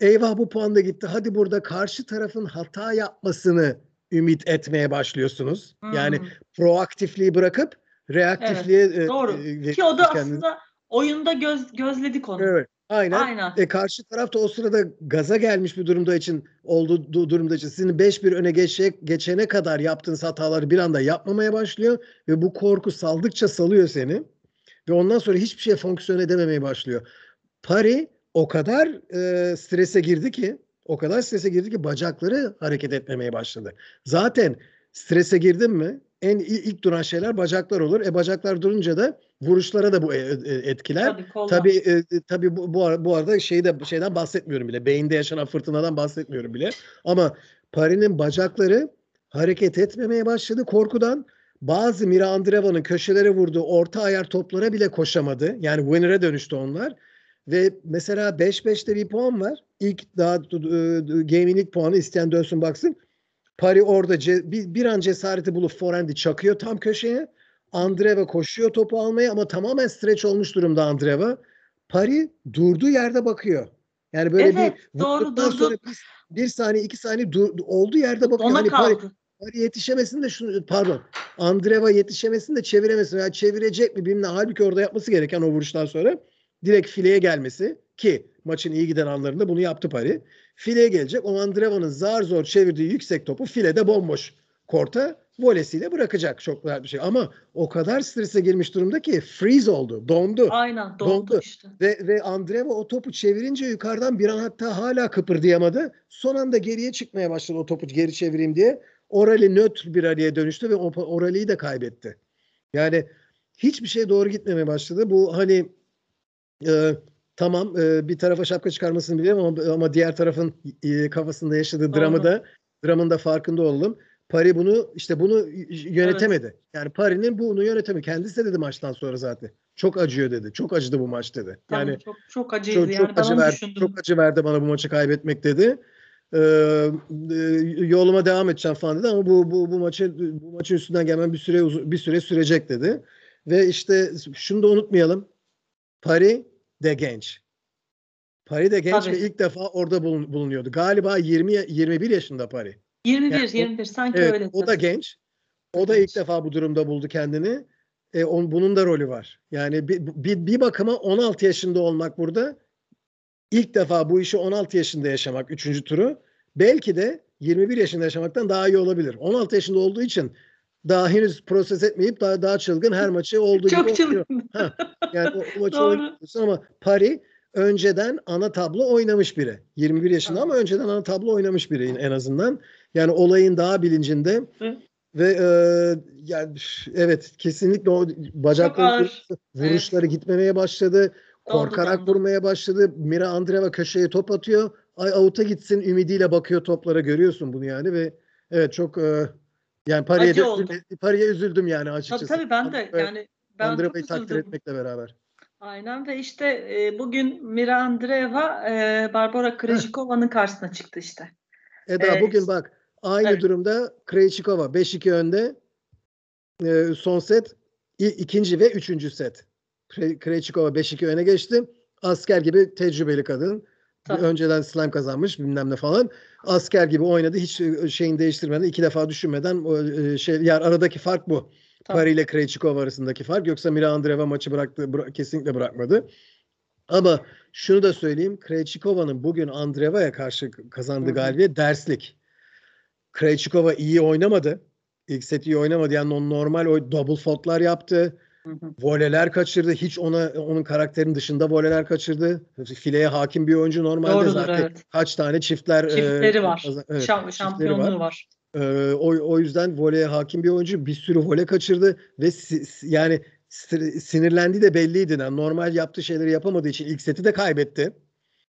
Eyvah bu puan da gitti. Hadi burada karşı tarafın hata yapmasını ümit etmeye başlıyorsunuz. Hmm. Yani proaktifliği bırakıp reaktifliğe evet, e, doğru. E, Ki o da kendiniz. aslında oyunda göz gözledik onu. Evet. Aynen. Aynen. E, karşı taraf da o sırada gaza gelmiş bir durumda için olduğu durumda için sizin 5-1 öne geçe, geçene kadar yaptığınız hataları bir anda yapmamaya başlıyor ve bu korku saldıkça salıyor seni ve ondan sonra hiçbir şey fonksiyon edememeye başlıyor. Pari o kadar e, strese girdi ki o kadar strese girdi ki bacakları hareket etmemeye başladı. Zaten strese girdin mi en ilk duran şeyler bacaklar olur. E bacaklar durunca da vuruşlara da bu e, e, etkiler. Tabii tabii, e, tabii bu, bu, bu arada şeyde şeyden bahsetmiyorum bile. Beyinde yaşanan fırtınadan bahsetmiyorum bile. Ama Pari'nin bacakları hareket etmemeye başladı korkudan. Bazı Mira Andreeva'nın köşelere vurduğu orta ayar toplara bile koşamadı. Yani winner'e dönüştü onlar. Ve mesela 5-5'te bir puan var. İlk daha gaming ilk puanı isteyen dönsün baksın. Pari orada ce, bir, bir an cesareti bulup forendi çakıyor tam köşeye. Andreva koşuyor topu almaya ama tamamen stretch olmuş durumda Andreva. Pari durduğu yerde bakıyor. Yani böyle Evet, bir doğru, durdu. sonra bir, bir saniye iki saniye dur, olduğu yerde bakıyor. Ona Hani Pari, kaldı. Pari yetişemesin de şunu pardon Andreva yetişemesin de çeviremesin veya çevirecek mi bilmem. Halbuki orada yapması gereken o vuruştan sonra direkt fileye gelmesi ki maçın iyi giden anlarında bunu yaptı Pari. Fileye gelecek. O Andreva'nın zar zor çevirdiği yüksek topu filede bomboş korta volesiyle bırakacak. Çok rahat bir şey. Ama o kadar strese girmiş durumda ki freeze oldu. Dondu. Aynen dondu Dondu. işte. Ve, ve Andreva o topu çevirince yukarıdan bir an hatta hala kıpırdayamadı. Son anda geriye çıkmaya başladı o topu geri çevireyim diye. Orali nötr bir araya dönüştü ve Orali'yi de kaybetti. Yani hiçbir şey doğru gitmemeye başladı. Bu hani e, tamam e, bir tarafa şapka çıkarmasını biliyorum ama, ama diğer tarafın e, kafasında yaşadığı dramı da dramın da farkında olalım. Pari bunu işte bunu yönetemedi. Yani Pari'nin bunu yönetemedi. Kendisi de dedi maçtan sonra zaten. Çok acıyor dedi. Çok acıdı bu maç dedi. Tabii Yani çok çok acıydı çok, yani çok acı verdi. düşündüm. Çok acı verdi bana bu maçı kaybetmek dedi. Ee, yoluma devam edeceğim falan dedi ama bu bu bu maçı bu maçın üstünden gelmem bir süre bir süre sürecek dedi. Ve işte şunu da unutmayalım. Pari de genç. Pari de genç Tabii. ve ilk defa orada bulun- bulunuyordu. Galiba 20 21 yaşında Pari. 21 Yani o- 21 sanki Evet, öyle. o da genç. O da Genç. ilk defa bu durumda buldu kendini. E, on, bunun da rolü var. Yani bir, bir, bir bakıma 16 yaşında olmak burada. ilk defa bu işi 16 yaşında yaşamak 3. turu. Belki de 21 yaşında yaşamaktan daha iyi olabilir. 16 yaşında olduğu için daha henüz proses etmeyip daha daha çılgın her maçı olduğu gibi Çok oynuyor. çılgın. Ha, yani o, o maçı oynuyorsun ama Pari önceden ana tablo oynamış biri. 21 yaşında ama önceden ana tablo oynamış biri en azından. Yani olayın daha bilincinde Hı. ve e, yani evet kesinlikle o bacakları vuruşları gitmemeye başladı. Korkarak dondu. vurmaya başladı. Mira Andreeva köşeye top atıyor. Ay avuta gitsin ümidiyle bakıyor toplara görüyorsun bunu yani ve evet çok e, yani Pari'ye Acı de oldu. üzüldüm, Pari'ye üzüldüm yani Tabii açıkçası. tabii ben de yani ben çok Andreeva'yı takdir üzüldüm. etmekle beraber. Aynen ve işte e, bugün Mira Andreeva e, Barbara Krejcikova'nın karşısına çıktı işte. Eda Evet. bugün bak aynı Evet. durumda Krejcikova 5-2 önde. Ee, son set i- ikinci ve üçüncü set. Kre- Krejcikova 5-2 öne geçti. Asker gibi tecrübeli kadın. Tabii. Önceden slam kazanmış bilmem ne falan. Asker gibi oynadı. Hiç e, şeyini değiştirmeden iki defa düşünmeden e, şey yani aradaki fark bu. Tabii. Pari ile Krejcikova arasındaki fark. Yoksa Mira Andreeva maçı bıraktı, bıra- kesinlikle bırakmadı. Ama şunu da söyleyeyim. Krejcikova'nın bugün Andreeva'ya karşı kazandığı galibiyet derslik. Krejcikova iyi oynamadı. İlk set iyi oynamadı. Yani normal o double fault'lar yaptı. Voleler kaçırdı. Hiç ona onun karakterinin dışında voleler kaçırdı. Fileye hakim bir oyuncu normalde Doğrudur, zaten evet. kaç tane çiftler Çiftleri e, var. evet, Şam- şampiyonluğu var. ee, o, o yüzden voleye hakim bir oyuncu bir sürü vole kaçırdı ve si- yani sinirlendiği de belliydi. Yani normal yaptığı şeyleri yapamadığı için ilk seti de kaybetti.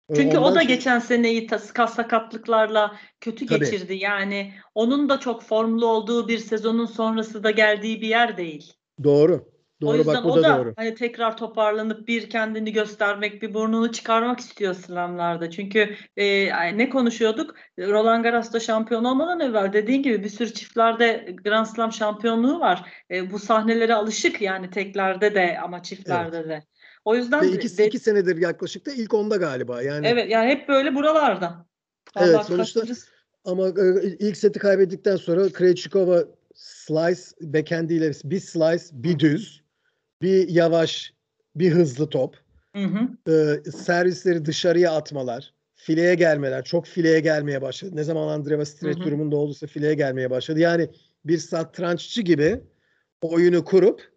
Ee, Çünkü o ondan da sonra- geçen seneyi sakatlıklarla kötü Tabii. geçirdi. Yani onun da çok formlu olduğu bir sezonun sonrası da geldiği bir yer değil. Doğru. O Doğru yüzden bak o da, da doğru. hani tekrar toparlanıp bir kendini göstermek, bir burnunu çıkarmak istiyor slamlarda. Çünkü e, ne konuşuyorduk? Roland Garros'ta şampiyon olmadan evvel dediğin gibi bir sürü çiftlerde Grand Slam şampiyonluğu var. E, bu sahnelere alışık yani teklerde de ama çiftlerde de. O yüzden Ve de- iki, de- iki senedir yaklaşık da ilk onda galiba. Yani evet yani hep böyle buralarda. Evet, Vallahi sonuçta- kaçırırız. ama e, ilk seti kaybettikten sonra Krejcikova slice backhandiyle bir slice, bir düz, bir yavaş, bir hızlı top. Hı hı. e, servisleri dışarıya atmalar, fileye gelmeler, çok fileye gelmeye başladı. Ne zaman Hı hı. durumunda olduysa fileye gelmeye başladı. Yani bir satranççı gibi oyunu kurup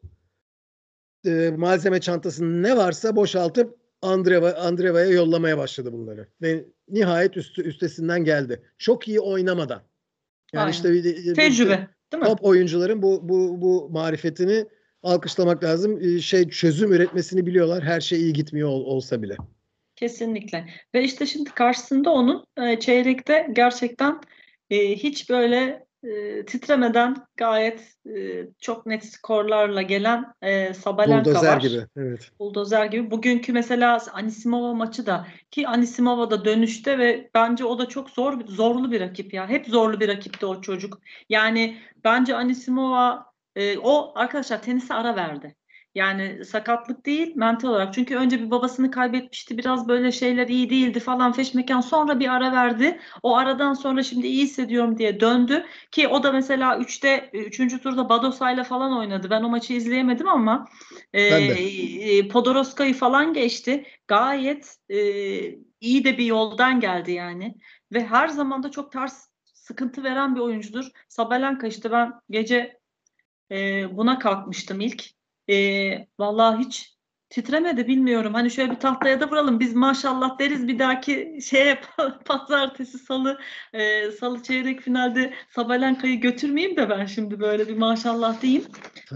e, malzeme çantasının ne varsa boşaltıp Andreeva Andreeva'ya yollamaya başladı bunları. Ve nihayet üstü üstesinden geldi. Çok iyi oynamadan. Yani Aynen. işte bir, bir- Tecrübe, değil mi? top oyuncuların bu bu bu marifetini alkışlamak lazım. E, Şey çözüm üretmesini biliyorlar. Her şey iyi gitmiyor ol- olsa bile. Kesinlikle. Ve işte şimdi karşısında onun e, çeyrekte gerçekten e, hiç böyle e, titremeden gayet e, çok net skorlarla gelen e, Sabalenka Buldozer var. gibi. Evet. Buldozer gibi. Bugünkü mesela Anisimova maçı da ki Anisimova da dönüşte ve bence o da çok zor zorlu bir rakip ya. Hep zorlu bir rakipti o çocuk. Yani bence Anisimova e, o arkadaşlar tenise ara verdi. Yani sakatlık değil mental olarak. Çünkü önce bir babasını kaybetmişti. Biraz böyle şeyler iyi değildi falan feşmekan. Sonra bir ara verdi. O aradan sonra şimdi iyi hissediyorum diye döndü. Ki o da mesela 3'te 3. turda Badosa'yla falan oynadı. Ben o maçı izleyemedim ama e, Podoroska'yı falan geçti. Gayet e, iyi de bir yoldan geldi yani. Ve her zaman da çok ters sıkıntı veren bir oyuncudur. Sabalenka işte ben gece e, buna kalkmıştım ilk. E, vallahi hiç titremedi bilmiyorum. Hani şöyle bir tahtaya da vuralım. Biz maşallah deriz bir dahaki şeye pazartesi salı e, salı çeyrek finalde Sabalenka'yı götürmeyeyim de ben şimdi böyle bir maşallah diyeyim.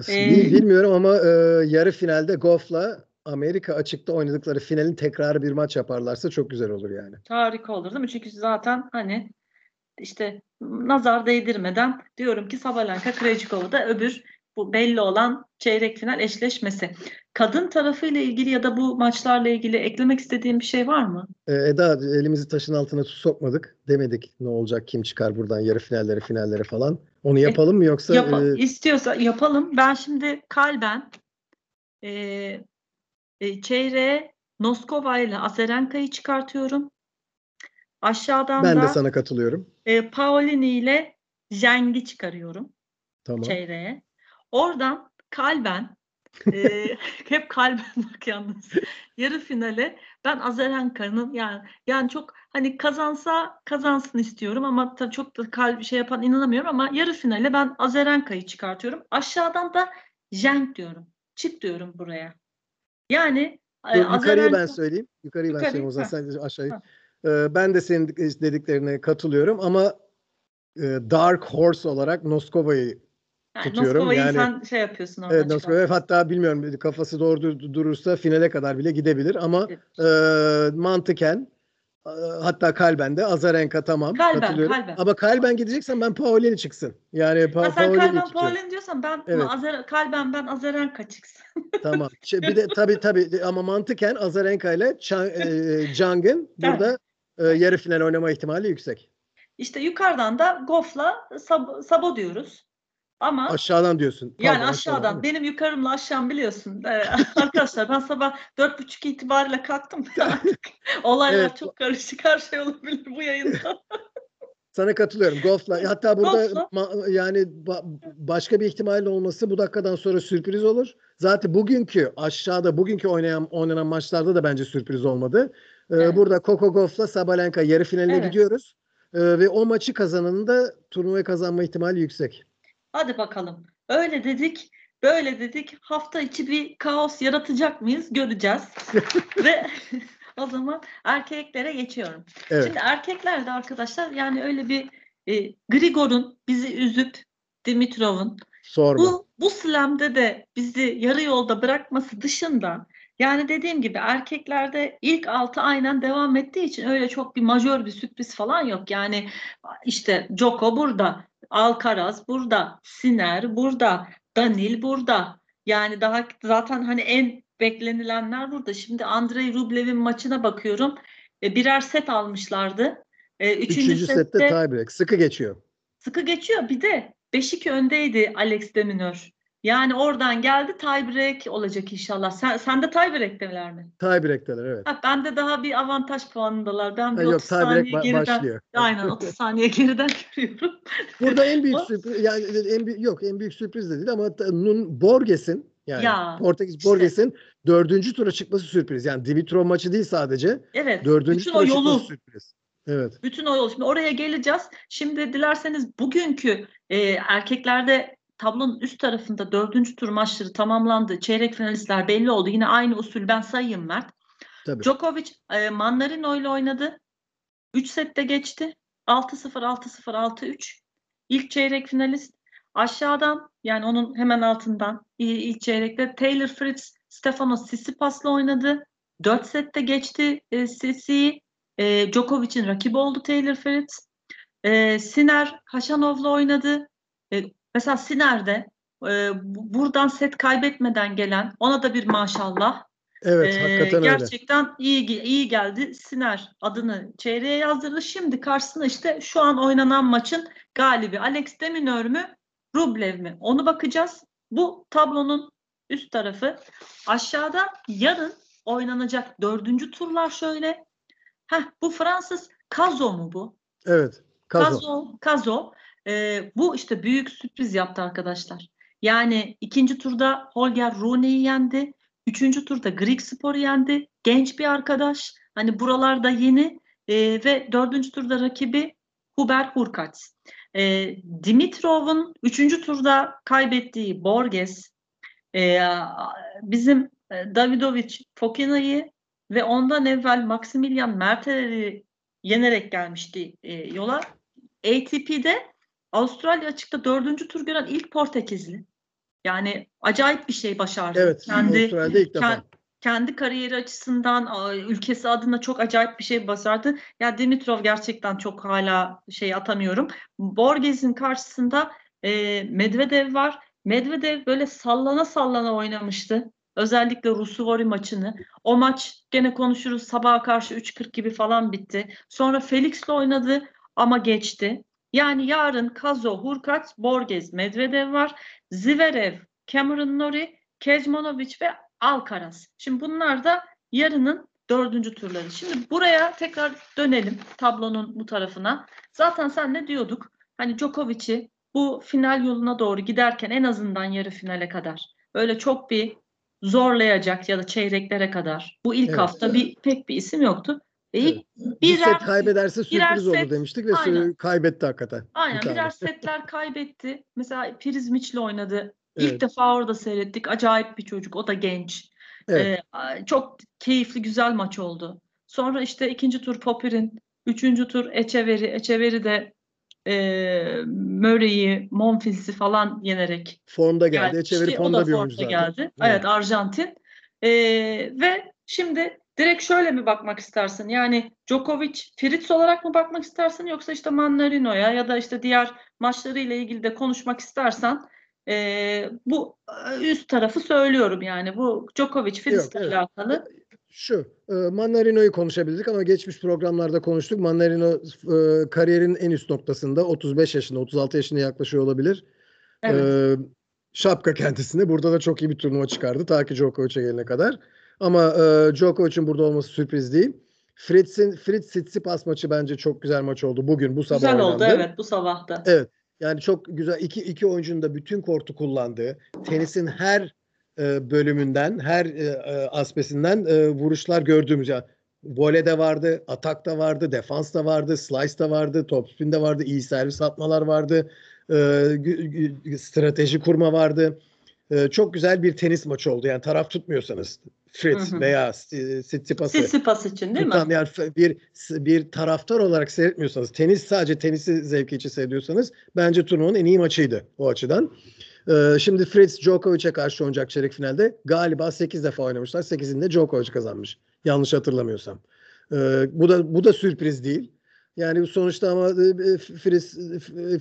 Ee, bilmiyorum ama e, yarı finalde Goff'la Amerika açıkta oynadıkları finalin tekrarı bir maç yaparlarsa çok güzel olur yani. Harika olur değil mi? Çünkü zaten hani işte nazar değdirmeden diyorum ki Sabalenka Krejcikova da öbür bu belli olan çeyrek final eşleşmesi. Kadın tarafıyla ilgili ya da bu maçlarla ilgili eklemek istediğim bir şey var mı? Ee, Eda elimizi taşın altına sokmadık. Demedik ne olacak kim çıkar buradan yarı finallere finallere falan. Onu e, yapalım mı yoksa? Yap e... istiyorsa yapalım. Ben şimdi kalben e, e, çeyreğe Noskova ile Azarenka'yı çıkartıyorum. Aşağıdan ben da de sana katılıyorum. E, Paolini ile Zeng'i çıkarıyorum. Tamam. Çeyreğe. Oradan kalben e, hep kalben bak yalnız. Yarı finale ben Azarenka'nın yani yani çok hani kazansa kazansın istiyorum ama tabii çok da kalbi şey yapan inanamıyorum ama yarı finale ben Azarenka'yı çıkartıyorum. Aşağıdan da Zeng diyorum. Çık diyorum buraya. Yani Dur, Azarenka... yukarıyı ben söyleyeyim. Yukarıyı ben Yukarı, söyleyeyim o zaman sen aşağıyı. Ee, ben de senin dediklerine katılıyorum ama e, Dark Horse olarak Noskova'yı yani tutuyorum. Noskova'yı yani, sen şey yapıyorsun orada. Evet Noskova hatta bilmiyorum kafası doğru durursa finale kadar bile gidebilir ama evet. e, mantıken hatta kalben de Azarenka tamam kalben, katılıyorum. Kalben. Ama kalben gideceksen ben Paolini çıksın. Yani pa ha, sen kalben Paolini diyorsan ben evet. Azer, kalben ben Azarenka çıksın. tamam. Bir de tabii tabii ama mantıken Azarenka ile e, Cang'ın burada e, yarı final oynama ihtimali yüksek. İşte yukarıdan da Goff'la Sab Sabo diyoruz. Ama aşağıdan diyorsun. Pardon, yani aşağıdan. aşağıdan benim yukarımla aşağım biliyorsun. Ee, arkadaşlar ben sabah dört buçuk itibariyle kalktım. Olaylar evet. çok karışık. Her şey olabilir bu yayında. Sana katılıyorum. Golf'la. Hatta burada ma- yani ba- başka bir ihtimal olması bu dakikadan sonra sürpriz olur. Zaten bugünkü aşağıda bugünkü oynayan oynanan maçlarda da bence sürpriz olmadı. Ee, evet. Burada Coco Golf'la Sabalenka yarı finaline evet. gidiyoruz. Ee, ve o maçı kazananın da turnuvayı kazanma ihtimali yüksek. Hadi bakalım. Öyle dedik, böyle dedik. Hafta içi bir kaos yaratacak mıyız? Göreceğiz. Ve o zaman erkeklere geçiyorum. Evet. Şimdi erkeklerde arkadaşlar yani öyle bir e, Grigor'un bizi üzüp Dimitrov'un bu bu slam'de de bizi yarı yolda bırakması dışında yani dediğim gibi erkeklerde ilk altı aynen devam ettiği için öyle çok bir majör bir sürpriz falan yok. Yani işte Joko burada, Alcaraz burada, Siner burada, Danil burada. Yani daha zaten hani en beklenilenler burada. Şimdi Andrei Rublev'in maçına bakıyorum. E, birer set almışlardı. E, üçüncü, üçüncü sette, sette tiebreak. Sıkı geçiyor. Sıkı geçiyor. Bir de 5-2 öndeydi Alex de Minaur. Yani oradan geldi tiebreak olacak inşallah. Sen, sen de tiebreak'teler mi? Tiebreak'teler evet. Ha, ben de daha bir avantaj puanındalar. Ben bir ha, 30 saniye ba- geriden. Başlıyor. Aynen 30 saniye geriden görüyorum. Burada en büyük sürpriz yani en büyük yok en büyük sürpriz de değil ama Nun Borges'in yani ya, Portekiz işte. Borges'in dördüncü tura çıkması sürpriz. Yani Dimitrov maçı değil sadece. Evet. Dördüncü bütün tura yolu, çıkması sürpriz. Evet. Bütün o yol. Şimdi oraya geleceğiz. Şimdi dilerseniz bugünkü e, erkeklerde tablonun üst tarafında dördüncü tur maçları tamamlandı. Çeyrek finalistler belli oldu. Yine aynı usul ben sayayım Mert. Tabii. Djokovic e, Manarino ile oynadı. 3 sette geçti. 6-0, 6-0, 6-3. İlk çeyrek finalist. Aşağıdan yani onun hemen altından ilk çeyrekte Taylor Fritz Stefanos Tsitsipas'la oynadı. 4 sette geçti e, Sisi. E, Djokovic'in rakibi oldu Taylor Fritz. E, Siner Haşanov'la oynadı. E, Mesela Siner'de e, buradan set kaybetmeden gelen ona da bir maşallah. Evet, ee, hakikaten gerçekten öyle. iyi iyi geldi. Siner adını çeyreğe yazdırdı. Şimdi karşısında işte şu an oynanan maçın galibi Alex de Minaur mü, Rublev mi? Onu bakacağız. Bu tablonun üst tarafı. Aşağıda yarın oynanacak dördüncü turlar şöyle. Heh, bu Fransız Kazo mu bu? Evet. Kazo. Kazo. Kazo. Ee, bu işte büyük sürpriz yaptı arkadaşlar. Yani ikinci turda Holger Rune'yi yendi. Üçüncü turda Greek Spor'u yendi. Genç bir arkadaş. Hani buralarda yeni. Ee, ve dördüncü turda rakibi Huber Hurkacz. Ee, Dimitrov'un üçüncü turda kaybettiği Borges, e, bizim e, Davidovic Fokina'yı ve ondan evvel Maximilian Mertel'i yenerek gelmişti e, yola. ATP'de Avustralya açıkta dördüncü tur gören ilk Portekizli. Yani acayip bir şey başardı. Evet, kendi, Avustralya'da ilk defa. Kendi kariyeri açısından, ülkesi adına çok acayip bir şey başardı. Ya Dimitrov gerçekten çok hala şey atamıyorum. Borges'in karşısında e, Medvedev var. Medvedev böyle sallana sallana oynamıştı. Özellikle Rusuvori maçını. O maç gene konuşuruz sabaha karşı 3.40 gibi falan bitti. Sonra Felix'le oynadı ama geçti. Yani yarın Kazo, Hurkacz, Borges, Medvedev var. Zverev, Cameron Norrie, Kecmanovic ve Alcaraz. Şimdi bunlar da yarının dördüncü turları. Şimdi buraya tekrar dönelim tablonun bu tarafına. Zaten sen ne diyorduk? Hani Djokovic'i bu final yoluna doğru giderken en azından yarı finale kadar öyle çok bir zorlayacak ya da çeyreklere kadar. Bu ilk evet. hafta bir pek bir isim yoktu. Evet. bir set kaybederse sürpriz olur demiştik ve aynen. kaybetti hakikaten. Aynen birer setler kaybetti. Mesela Prizmiç'le oynadı. Evet. İlk defa orada seyrettik. Acayip bir çocuk. O da genç. Evet. Ee, çok keyifli güzel maç oldu. Sonra işte ikinci tur Popir'in, üçüncü tur Echeverry. Echeverry de e, Murray'i, Monfils'i falan yenerek Formda geldi. Echeverry formda bir oyuncu zaten. geldi. Evet, evet Arjantin. E, ve şimdi direkt şöyle mi bakmak istersin? Yani Djokovic, Fritz olarak mı bakmak istersin yoksa işte Mannarino'ya ya da işte diğer maçlarıyla ilgili de konuşmak istersen e, bu üst tarafı söylüyorum yani bu Djokovic Fritz'le evet. alakalı şu, e, Mannarino'yu konuşabildik ama geçmiş programlarda konuştuk. Mannarino e, kariyerin en üst noktasında 35 yaşında, 36 yaşına yaklaşıyor olabilir. Evet. E, şapka kendisine. Burada da çok iyi bir turnuva çıkardı ta ki Djokovic'e gelene kadar. Ama e, Djokovic'in burada olması sürpriz değil. Fritz'in Fritz Tsitsipas maçı bence çok güzel maç oldu bugün bu sabah Güzel oynandı. oldu evet bu sabahta. Evet. Yani çok güzel iki iki oyuncunun da bütün kortu kullandığı, tenisin her e, bölümünden, her e, e, aspesinden e, vuruşlar gördüğümüz ya yani, de vardı, atak da vardı, defans da vardı, slice da vardı, topspin de vardı, iyi servis atmalar vardı, e, strateji kurma vardı. E, çok güzel bir tenis maçı oldu. Yani taraf tutmuyorsanız Fritz hı hı. veya Tsitsipas'ı Tsitsipas için değil tutan, mi? Yani bir bir taraftar olarak seyretmiyorsanız, tenis sadece tenisi zevki için seyrediyorsanız bence turnuvanın en iyi maçıydı o açıdan. Ee, şimdi Fritz Djokovic'e karşı oynayacak çeyrek finalde. Galiba 8 defa oynamışlar. 8'inde Djokovic kazanmış. Yanlış hatırlamıyorsam. Ee, bu da bu da sürpriz değil. Yani sonuçta ama e, Fritz,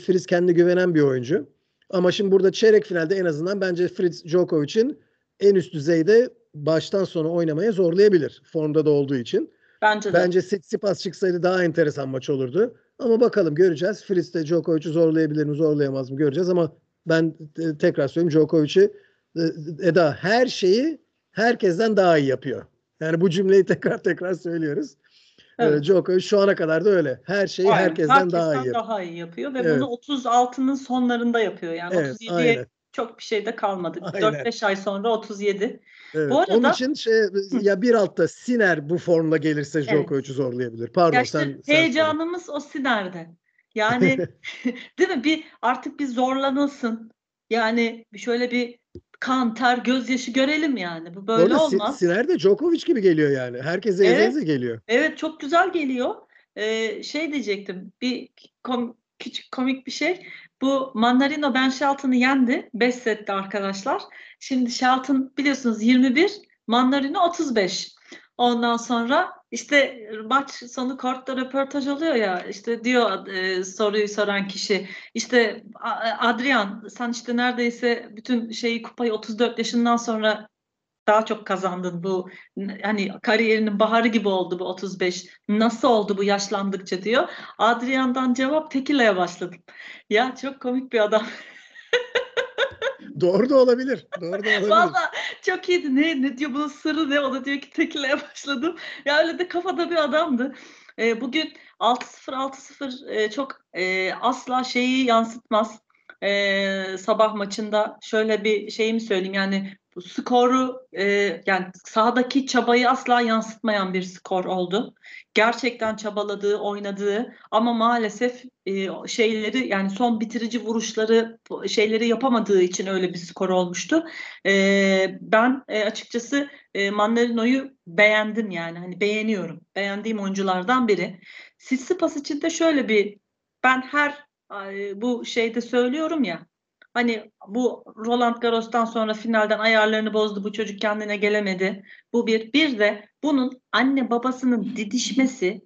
Fritz kendi güvenen bir oyuncu. Ama şimdi burada çeyrek finalde en azından bence Fritz Djokovic'in en üst düzeyde baştan sona oynamaya zorlayabilir. Formda da olduğu için. Bence de. Bence Tsitsipas çıksaydı daha enteresan maç olurdu. Ama bakalım göreceğiz. Fritz de Djokovic'i zorlayabilir mi zorlayamaz mı göreceğiz ama ben tekrar söyleyeyim Djokovic'i e, Eda her şeyi herkesten daha iyi yapıyor. Yani bu cümleyi tekrar tekrar söylüyoruz. E, evet. Djokovic şu ana kadar da öyle. Her şeyi aynen. herkesten, herkesten daha iyi daha iyi yapıyor ve evet. bunu 36'nın sonlarında yapıyor. Yani evet, 37'ye aynen. çok bir şey de kalmadı. 4-5 ay sonra 37. Evet. Bu arada, Onun için şey ya bir altta Siner bu formla gelirse Djokovic'i evet. zorlayabilir. Pardon ya işte sen, heyecanımız sen o Siner'de. Yani değil mi? Bir artık bir zorlanılsın. Yani şöyle bir kan, ter, gözyaşı görelim yani. Bu böyle Orada olmaz. Siner de Djokovic gibi geliyor yani. Herkese evet, geliyor. Evet çok güzel geliyor. Ee, şey diyecektim. Bir kom küçük komik bir şey. Bu Mandarino Ben Shelton'ı yendi. 5 sette arkadaşlar. Şimdi Shelton biliyorsunuz 21, Mandarino 35. Ondan sonra işte maç sonu kortta röportaj oluyor ya işte diyor e, soruyu soran kişi işte Adrian sen işte neredeyse bütün şeyi kupayı 34 yaşından sonra daha çok kazandın. Bu hani kariyerinin baharı gibi oldu bu 35 nasıl oldu bu yaşlandıkça? diyor. Adrian'dan cevap tekilaya başladım ya çok komik bir adam Doğru da olabilir. Doğru da olabilir. Valla Çok iyiydi. Ne, ne diyor bunun sırrı ne? O da diyor ki tekileye başladım. Ya öyle de kafada bir adamdı. E, bugün 6-0 6-0 e, çok e, asla şeyi yansıtmaz. E, sabah maçında şöyle bir şeyimi söyleyeyim yani skoru e, yani sahadaki çabayı asla yansıtmayan bir skor oldu. Gerçekten çabaladığı, oynadığı ama maalesef e, şeyleri yani son bitirici vuruşları şeyleri yapamadığı için öyle bir skor olmuştu. E, ben e, açıkçası e, Mandarino'yu beğendim yani hani beğeniyorum. Beğendiğim oyunculardan biri. Sissipas için de şöyle bir ben her bu şeyde söylüyorum ya Hani bu Roland Garros'tan sonra finalden ayarlarını bozdu. Bu çocuk kendine gelemedi. Bu bir. Bir de bunun anne babasının didişmesi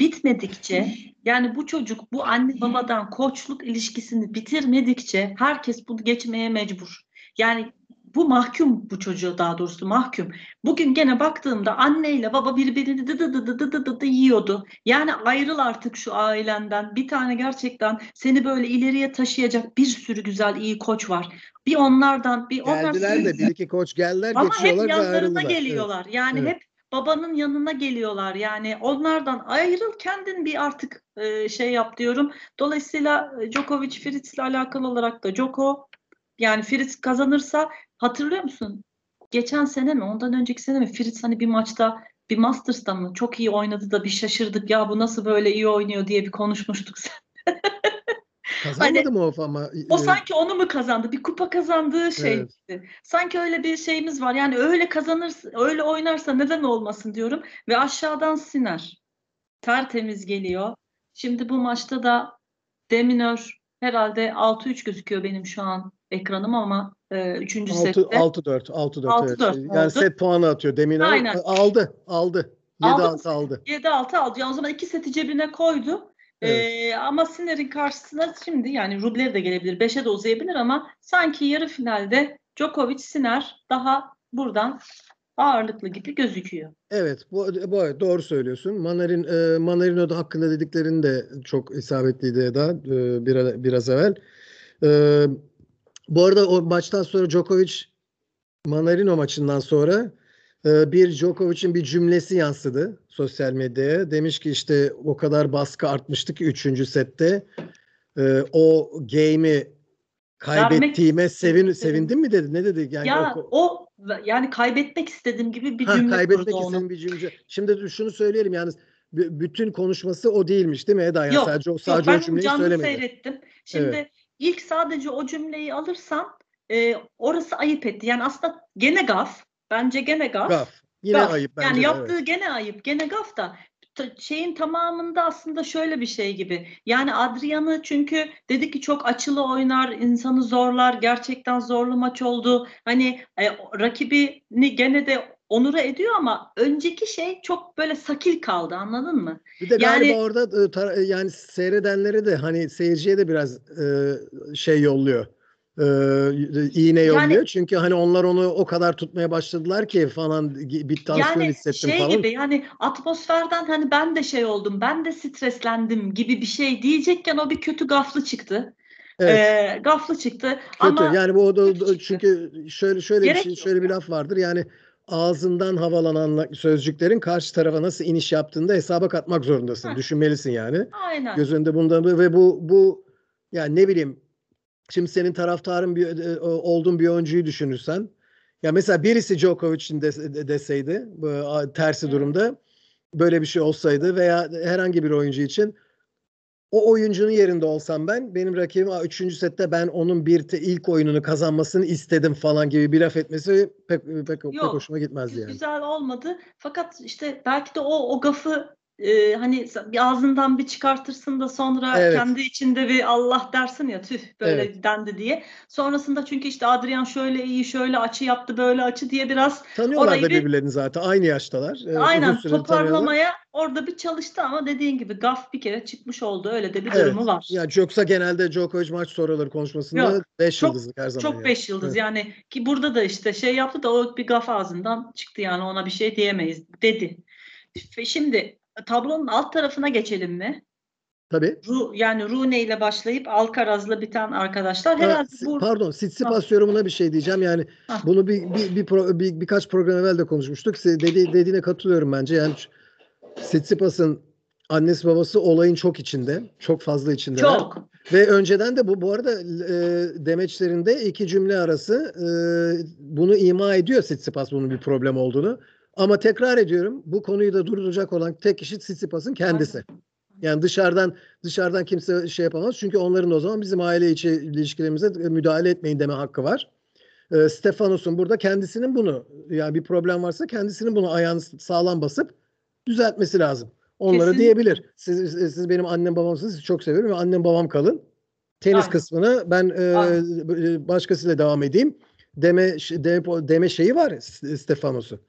bitmedikçe yani bu çocuk bu anne babadan koçluk ilişkisini bitirmedikçe herkes bunu geçmeye mecbur. Yani bu mahkum bu çocuğa daha doğrusu mahkum. Bugün gene baktığımda anneyle baba birbirini dı dı dı dı dı dı yiyordu. Yani ayrıl artık şu ailenden. Bir tane gerçekten seni böyle ileriye taşıyacak bir sürü güzel iyi koç var. Bir onlardan bir Geldiler onlar... de bir iki koç geldiler Ama geçiyorlar hep ve yanlarına geliyorlar. Evet. Yani Evet. hep babanın yanına geliyorlar. Yani onlardan ayrıl kendin bir artık e, şey yap diyorum. Dolayısıyla e, Djokovic Fritz'le alakalı olarak da Djoko yani Fritz kazanırsa hatırlıyor musun? Geçen sene mi ondan önceki sene mi Fritz hani bir maçta bir Masters'ta mı çok iyi oynadı da bir şaşırdık ya bu nasıl böyle iyi oynuyor diye bir konuşmuştuk sen. Kazanmadı Hani mı o ama? O e, sanki onu mu kazandı? Bir kupa kazandığı şeydi. Sanki öyle bir şeyimiz var. Yani öyle kazanırsa, öyle oynarsa neden olmasın diyorum. Ve aşağıdan Siner. Tertemiz geliyor. Şimdi bu maçta da Deminör herhalde 6-3 gözüküyor benim şu an ekranım ama e, 3. 6 sette. 6-4 6-4 evet. 6-4 Yani oldu. set puanı atıyor. Demin Aynen. aldı. Aldı. 7 Aldı mı 6 aldı. 7-6 aldı. Yani o zaman iki seti cebine koydu. Evet. Ee, ama Sinner'in karşısına şimdi yani Rublev de gelebilir, 5'e de uzayabilir ama sanki yarı finalde Djokovic, Sinner daha buradan ağırlıklı gibi gözüküyor. Evet, bu, bu doğru söylüyorsun. Manarin e, Manarino da hakkında dediklerin de çok isabetliydi Eda e, biraz, biraz evvel. E, bu arada o maçtan sonra Djokovic Manarino maçından sonra e, bir Djokovic'in bir cümlesi yansıdı sosyal medyaya. Demiş ki işte o kadar baskı artmıştı ki 3. sette e, o game'i kaybettiğime sevin sevindin mi dedi. Ne dedi? Yani ya o- o yani kaybetmek istediğim gibi bir Ha, cümle kaybetmek istediğim bir cümle. Şimdi şunu söyleyelim yani b- bütün konuşması o değilmiş değil mi Eda? Yani Yok, sadece o Yok, sadece ben o cümleyi canlı söylemedi. seyrettim. Şimdi ilk sadece o cümleyi alırsam e, orası ayıp etti. Yani aslında gene gaf. Bence gene gaf. Gaf. Yine Gaf. ayıp bence. Yani de, yaptığı evet. gene ayıp. Gene gaf da şeyin tamamında aslında şöyle bir şey gibi. Yani Adrian'ı çünkü dedi ki çok açılı oynar, insanı zorlar. Gerçekten zorlu maç oldu. Hani e, rakibini gene de onura ediyor ama önceki şey çok böyle sakil kaldı anladın mı? Bir de galiba yani- orada e, e, yani seyredenlere de hani seyirciye de biraz e, şey yolluyor. E, iğne yolluyor. Yani- Çünkü hani onlar onu o kadar tutmaya başladılar ki falan bir tansiyon Yani hissettim şey falan. gibi yani atmosferden hani ben de şey oldum, ben de streslendim gibi bir şey diyecekken o bir kötü gaflı çıktı. Evet. Ee, gaflı çıktı Kötü. ama yani bu o da- çünkü şöyle şöyle bir şey, şöyle bir laf vardır. Yani ağzından havalanan sözcüklerin karşı tarafa nasıl iniş yaptığında hesaba katmak zorundasın. Heh. Düşünmelisin yani. aynen. Göz önünde bundan ve bu bu yani ne bileyim şimdi senin taraftarın bir e, olduğun bir oyuncuyu düşünürsen ya mesela birisi Djokovic'in de, de- deseydi tersi durumda böyle bir şey olsaydı veya herhangi bir oyuncu için o oyuncunun yerinde olsam ben benim rakibim 3. sette ben onun bir te- ilk oyununu kazanmasını istedim falan gibi bir laf etmesi pek pek, pek Yok, hoşuma gitmezdi yani. Güzel olmadı. Fakat işte belki de o o gafı e, hani bir ağzından bir çıkartırsın da sonra Evet. kendi içinde bir Allah dersin ya tüh böyle Evet. dendi diye. Sonrasında çünkü işte Adrian şöyle iyi şöyle açı yaptı böyle açı diye biraz Tanıyorlar orayı da bir- birbirlerini zaten aynı yaştalar. Uzun Aynen süredir tanıyorlar. toparlamaya orada bir çalıştı ama dediğin gibi gaf bir kere çıkmış oldu. Öyle de bir Evet. durumu var. Ya yoksa genelde Djokovic maç sonraları konuşmasında Yok, 5 çok- yıldızlık her zaman. Çok yani. beş yıldız Evet. yani ki burada da işte şey yaptı da o bir gaf ağzından çıktı yani ona bir şey diyemeyiz dedi. Şimdi tablonun alt tarafına geçelim mi? Tabii. Ru, yani Rune ile başlayıp Alcaraz'la biten arkadaşlar Ha, herhalde si- bu pardon, Tsitsipas yorumuna bir şey diyeceğim. Yani Ha. bunu bir, bir, bir, pro- bir- birkaç program evvel de konuşmuştuk. Dedi, dediğine katılıyorum bence. Yani Tsitsipas'ın annesi babası olayın çok içinde. Çok fazla içinde. çok Ve önceden de bu bu arada e, demeçlerinde iki cümle arası e, bunu ima ediyor Tsitsipas bunun bir problem olduğunu. Ama tekrar ediyorum bu konuyu da durduracak olan tek kişi Tsitsipas'ın kendisi. Yani dışarıdan dışarıdan kimse şey yapamaz. Çünkü onların o zaman bizim aile içi ilişkilerimize müdahale etmeyin deme hakkı var. E, Stefanos'un burada kendisinin bunu yani bir problem varsa kendisinin bunu ayağını sağlam basıp düzeltmesi lazım. Onlara Kesinlikle. diyebilir. Siz, siz benim annem babamsınız. Sizi çok seviyorum ve annem babam kalın. Tenis Aynen. kısmını ben e, Aynen. başkasıyla devam edeyim. Deme deme, deme şeyi var Stefanos'un.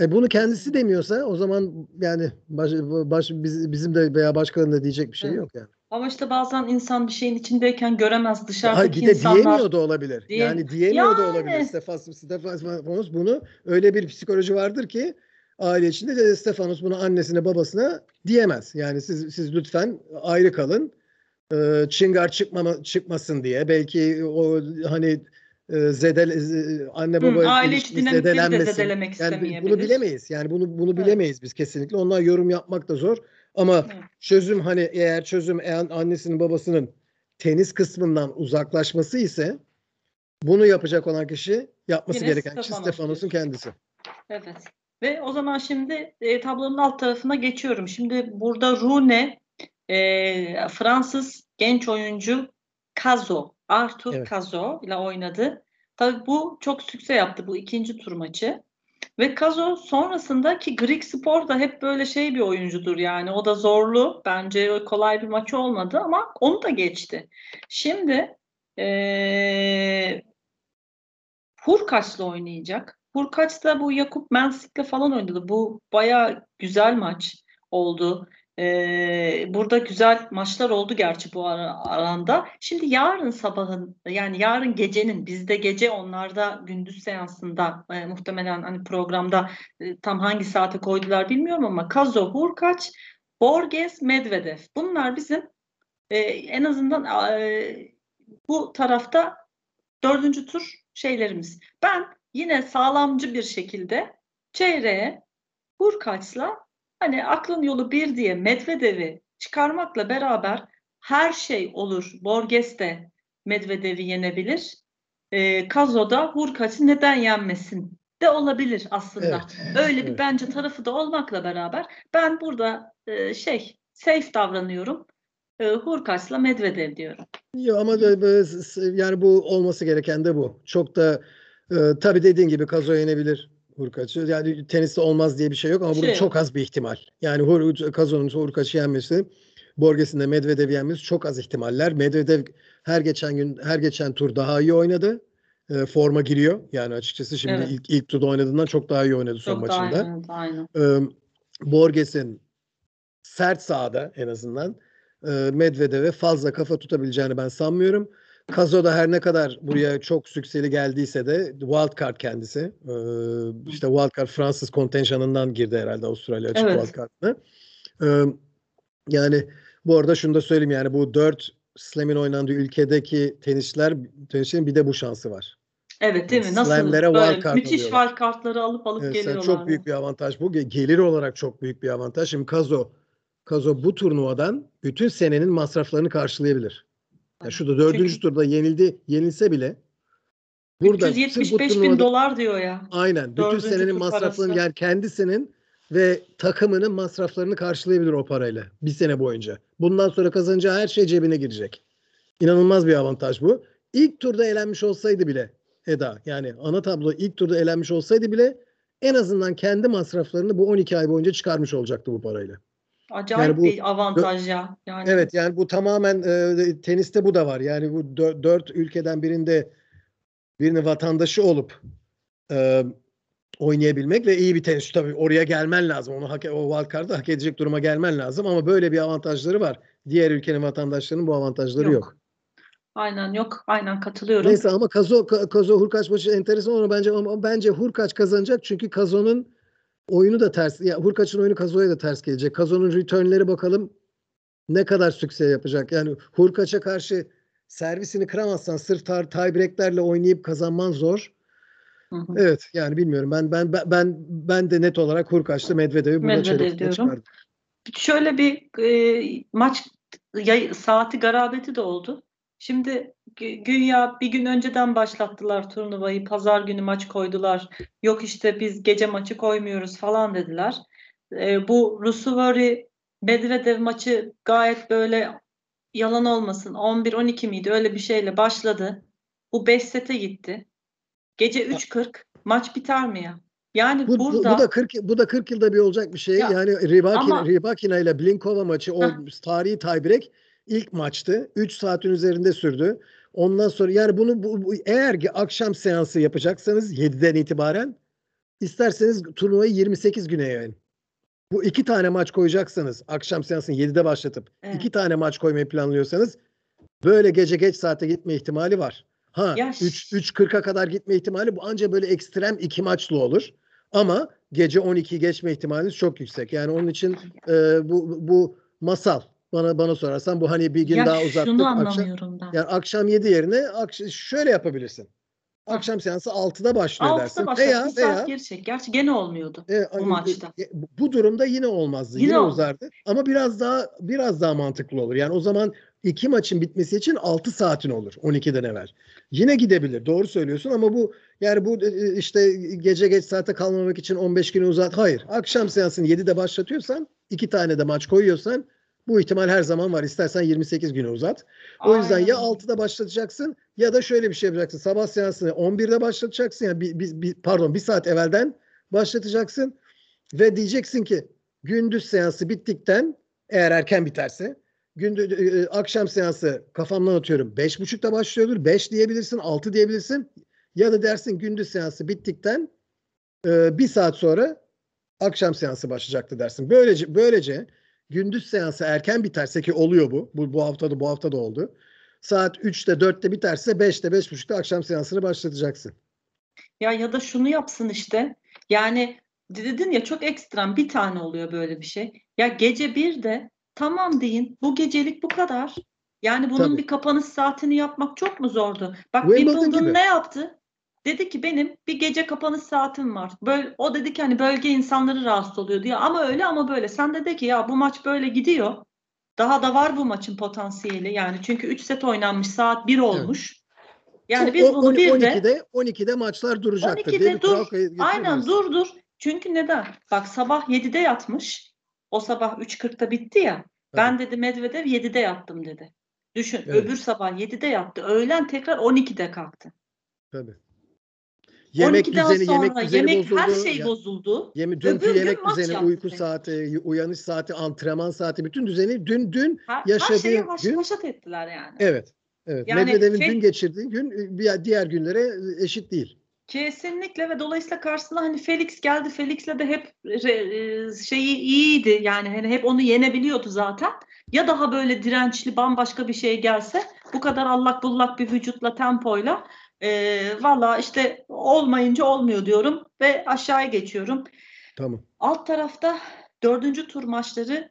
E bunu kendisi demiyorsa o zaman yani baş, baş, biz- bizim de veya başkalarının da diyecek bir şey Evet. yok yani. ama işte bazen insan bir şeyin içindeyken göremez Hayır, dışarıdaki bir de insanlar. diyemiyor da olabilir. Diye- yani diyemiyor da Yani. olabilir. Stefanos, Stefanos bunu öyle bir psikoloji vardır ki aile içinde de Stefanos bunu annesine babasına diyemez. Yani siz siz lütfen ayrı kalın. Ee, çıngar çıkmama, çıkmasın diye. Belki o hani e, zedel e, anne Hı, baba aile içi de zedelenmesin. zedelemek Yani bunu bilemeyiz. Yani bunu bunu Evet. bilemeyiz biz kesinlikle. Onlar yorum yapmak da zor. Ama Evet. çözüm hani eğer çözüm eğer annesinin babasının tenis kısmından uzaklaşması ise bunu yapacak olan kişi yapması Yine gereken kişi Stefanos Stefanos'un kendisi. Evet. Ve o zaman şimdi e, tablonun alt tarafına geçiyorum. Şimdi burada Rune e, Fransız genç oyuncu Cazo, Arthur Evet. Cazo ile oynadı. Tabii bu çok sükse yaptı bu ikinci tur maçı. Ve Cazo sonrasında ki Greek Spor da hep böyle şey bir oyuncudur yani. O da zorlu. Bence kolay bir maç olmadı ama onu da geçti. Şimdi e, Hurkaç'la oynayacak. Hurkaç da bu Yakup Mensik'le falan oynadı. Bu baya güzel maç oldu. Burada güzel maçlar oldu gerçi bu ara, aranda. Şimdi yarın sabahın yani yarın gecenin bizde gece onlarda gündüz seansında e, muhtemelen hani programda e, tam hangi saate koydular bilmiyorum ama Kazo, Hurkaç, Borges, Medvedev. Bunlar bizim e, en azından e, bu tarafta dördüncü tur şeylerimiz. Ben yine sağlamcı bir şekilde çeyreğe Hurkaç'la hani aklın yolu bir diye Medvedev'i çıkarmakla beraber her şey olur. Borges de Medvedev'i yenebilir. E, Kazo'da Hurkaç'ı neden yenmesin de olabilir aslında. Evet. Öyle bir Evet. bence tarafı da olmakla beraber ben burada e, şey safe davranıyorum. E, Hurkaç'la Medvedev diyorum. Ya ama s- yani bu olması gereken de bu. Çok da e, tabii dediğin gibi Kazo yenebilir Hurkaç'ı. Yani teniste olmaz diye bir şey yok ama burada Şey çok az bir ihtimal. Yani Hur, Kazo'nun Hurkaç'ı yenmesi, Borges'in de Medvedev'i yenmesi çok az ihtimaller. Medvedev her geçen gün her geçen tur daha iyi oynadı. E, forma giriyor. Yani açıkçası şimdi Evet. ilk ilk turda oynadığından çok daha iyi oynadı son Çok maçında. aynen, aynen. e, Borges'in sert sahada en azından e, Medvedev'e fazla kafa tutabileceğini ben sanmıyorum. Kazo da her ne kadar buraya çok sükseli geldiyse de wild card kendisi. E, işte wild card Fransız kontenjanından girdi herhalde Avustralya açık Evet. wild card'ına. E, yani bu arada şunu da söyleyeyim yani bu dört Slam'in oynandığı ülkedeki tenisçiler tenisçilerin bir de bu şansı var. Evet değil mi? Nasıl slamlere wild card müthiş alıyorlar. wild kartları alıp alıp Evet, geliyorlar. çok büyük bir avantaj bu. Ge- Gelir olarak çok büyük bir avantaj. Şimdi Kazo Kazo bu turnuvadan bütün senenin masraflarını karşılayabilir. Yani şurada dördüncü Çünkü- turda yenildi, yenilse bile burada sırf bu 375 bin dolar diyor ya. aynen bütün senenin masraflarını parası. yani kendisinin ve takımının masraflarını karşılayabilir o parayla bir sene boyunca. Bundan sonra kazanacağı her şey cebine girecek. İnanılmaz bir avantaj bu. İlk turda elenmiş olsaydı bile Eda yani ana tablo ilk turda elenmiş olsaydı bile en azından kendi masraflarını bu 12 ay boyunca çıkarmış olacaktı bu parayla. Acayip Yani bu- bir avantaj ya. Yani Evet yani bu tamamen e, teniste bu da var. Yani bu dö- dört ülkeden birinde birini vatandaşı olup e, oynayabilmek ve iyi bir tenisçi tabii oraya gelmen lazım. Onu hak, o wildcard'ı hak edecek duruma gelmen lazım ama böyle bir avantajları var. Diğer ülkenin vatandaşlarının bu avantajları yok. Yok. aynen yok. Aynen katılıyorum. Neyse ama Kazo Ka- Kazo Hurkaç maçı enteresan onu bence ama bence Hurkaç kazanacak çünkü Kazo'nun oyunu da ters. Ya Hurkaç'ın oyunu Kazo'ya da ters gelecek. Kazo'nun return'leri bakalım ne kadar sükse yapacak? Yani Hurkaç'a karşı servisini kıramazsan sırf tar tiebreak'lerle oynayıp kazanman zor. Hı hı. Evet yani bilmiyorum. Ben ben ben ben de net olarak Hurkaç'ta Medvedev'i burada Medvedev. Çıkardım. Şöyle bir e, maç yay, saati garabeti de oldu. Şimdi güya bir gün önceden başlattılar turnuvayı. Pazar günü maç koydular. Yok işte biz gece maçı koymuyoruz falan dediler. E, bu Rusuvari Medvedev maçı gayet böyle yalan olmasın 11-12 miydi öyle bir şeyle başladı. Bu 5 sete gitti. Gece 3.40 maç biter mi ya? Yani bu, burada bu, bu da 40 bu da 40 yılda bir olacak bir şey. Ya, yani Rybakina, ama, Rybakina ile Blinkova maçı o heh. tarihi tiebreak ilk maçtı. 3 saatin üzerinde sürdü. Ondan sonra yani bunu bu, bu, eğer ki akşam seansı yapacaksanız 7'den itibaren isterseniz turnuvayı 28 güne yayın. Bu iki tane maç koyacaksanız akşam seansını 7'de başlatıp evet. iki tane maç koymayı planlıyorsanız böyle gece geç saate gitme ihtimali var. Ha 3 3.40'a kadar gitme ihtimali bu ancak böyle ekstrem iki maçlı olur. Ama gece 12 geçme ihtimaliniz çok yüksek. Yani onun için e, bu bu masal. Bana bana sorarsan bu hani bir gün ya daha uzattık. Şunu anlamıyorum akşam, ben. Yani akşam 7 yerine akş şöyle yapabilirsin. Akşam seansı 6'da başlıyor 6'da dersin. 6'da veya, bir veya, saat geri Gerçi gene olmuyordu e, bu hani, maçta. E, bu durumda yine olmazdı. Yine, yine uzardı. Ama biraz daha biraz daha mantıklı olur. Yani o zaman iki maçın bitmesi için 6 saatin olur 12'den evvel. Yine gidebilir. Doğru söylüyorsun ama bu yani bu e, e, işte gece geç saate kalmamak için 15 günü uzat. Hayır. Akşam seansını 7'de başlatıyorsan iki tane de maç koyuyorsan bu ihtimal her zaman var. İstersen 28 güne uzat. O Aynen. yüzden ya 6'da başlatacaksın ya da şöyle bir şey yapacaksın. Sabah seansını 11'de başlatacaksın. Yani bir, bir, bir, pardon bir saat evvelden başlatacaksın. Ve diyeceksin ki gündüz seansı bittikten eğer erken biterse gündüz e, e akşam seansı kafamdan atıyorum 5.30'da başlıyordur. 5 diyebilirsin, 6 diyebilirsin. Ya da dersin gündüz seansı bittikten e, bir saat sonra akşam seansı başlayacaktı dersin. Böylece böylece gündüz seansı erken biterse ki oluyor bu. Bu, bu haftada bu hafta da oldu. Saat 3'te 4'te biterse 5'te 5.30'da akşam seansını başlatacaksın. Ya ya da şunu yapsın işte. Yani dedin ya çok ekstrem bir tane oluyor böyle bir şey. Ya gece bir de tamam deyin bu gecelik bu kadar. Yani bunun Tabii. bir kapanış saatini yapmak çok mu zordu? Bak Wimbledon, Wimbledon ne yaptı? Dedi ki benim bir gece kapanış saatim var. Böyle, o dedi ki hani bölge insanları rahatsız oluyor diye. Ama öyle ama böyle. Sen de de ki ya bu maç böyle gidiyor. Daha da var bu maçın potansiyeli. Yani çünkü 3 set oynanmış saat 1 olmuş. Evet. Yani biz bunu bir 12'de, de 12'de maçlar duracaktır. 12'de dur. Aynen dur dur. Çünkü neden? Bak sabah 7'de yatmış. O sabah 3.40'da bitti ya. Evet. Ben dedi Medvedev 7'de yattım dedi. Düşün evet. öbür sabah 7'de yattı. Öğlen tekrar 12'de kalktı. Tabii. Yemek düzeni, sonra, yemek düzeni yemek, bozuldu. Her şey ya, bozuldu. Yemi, dünkü Öbür yemek düzeni, uyku saati, uyanış saati, antrenman saati, bütün düzeni dün dün her, yaşadığı her şeyi haş, gün. haşat ettiler yani. Evet. Evet. Yani Medvedev'in şey, dün geçirdiği gün diğer günlere eşit değil. Kesinlikle ve dolayısıyla karşısında hani Felix geldi. Felix'le de hep şeyi iyiydi. Yani hani hep onu yenebiliyordu zaten. Ya daha böyle dirençli bambaşka bir şey gelse bu kadar allak bullak bir vücutla tempoyla e, Valla işte olmayınca olmuyor diyorum ve aşağıya geçiyorum. Tamam. Alt tarafta dördüncü tur maçları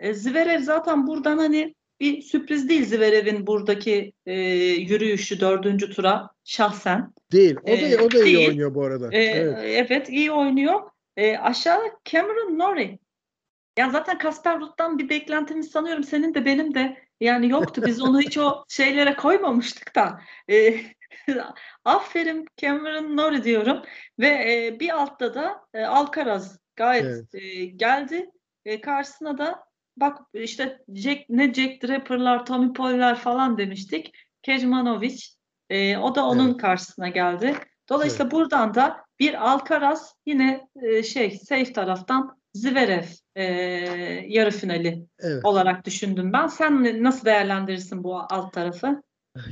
e, Zverev zaten buradan hani bir sürpriz değil Zverev'in buradaki e, yürüyüşü dördüncü tura şahsen. Değil. O da, ee, o da iyi değil. oynuyor bu arada. Ee, evet. evet iyi oynuyor. Ee, aşağıda Cameron Norrie. Ya zaten Kasper Ruth'tan bir beklentimiz sanıyorum senin de benim de yani yoktu. Biz onu hiç o şeylere koymamıştık da. Ee, Aferin Cameron Norrie diyorum. Ve e, bir altta da e, Alcaraz gayet evet. e, geldi. E, karşısına da bak işte Jack, ne Jack Draper'lar, Tommy Paul'ler falan demiştik. Kecmanovic. E, o da onun evet. karşısına geldi. Dolayısıyla evet. buradan da bir Alcaraz yine e, şey safe taraftan Zverev e, yarı finali evet. olarak düşündüm ben. Sen nasıl değerlendirirsin bu alt tarafı?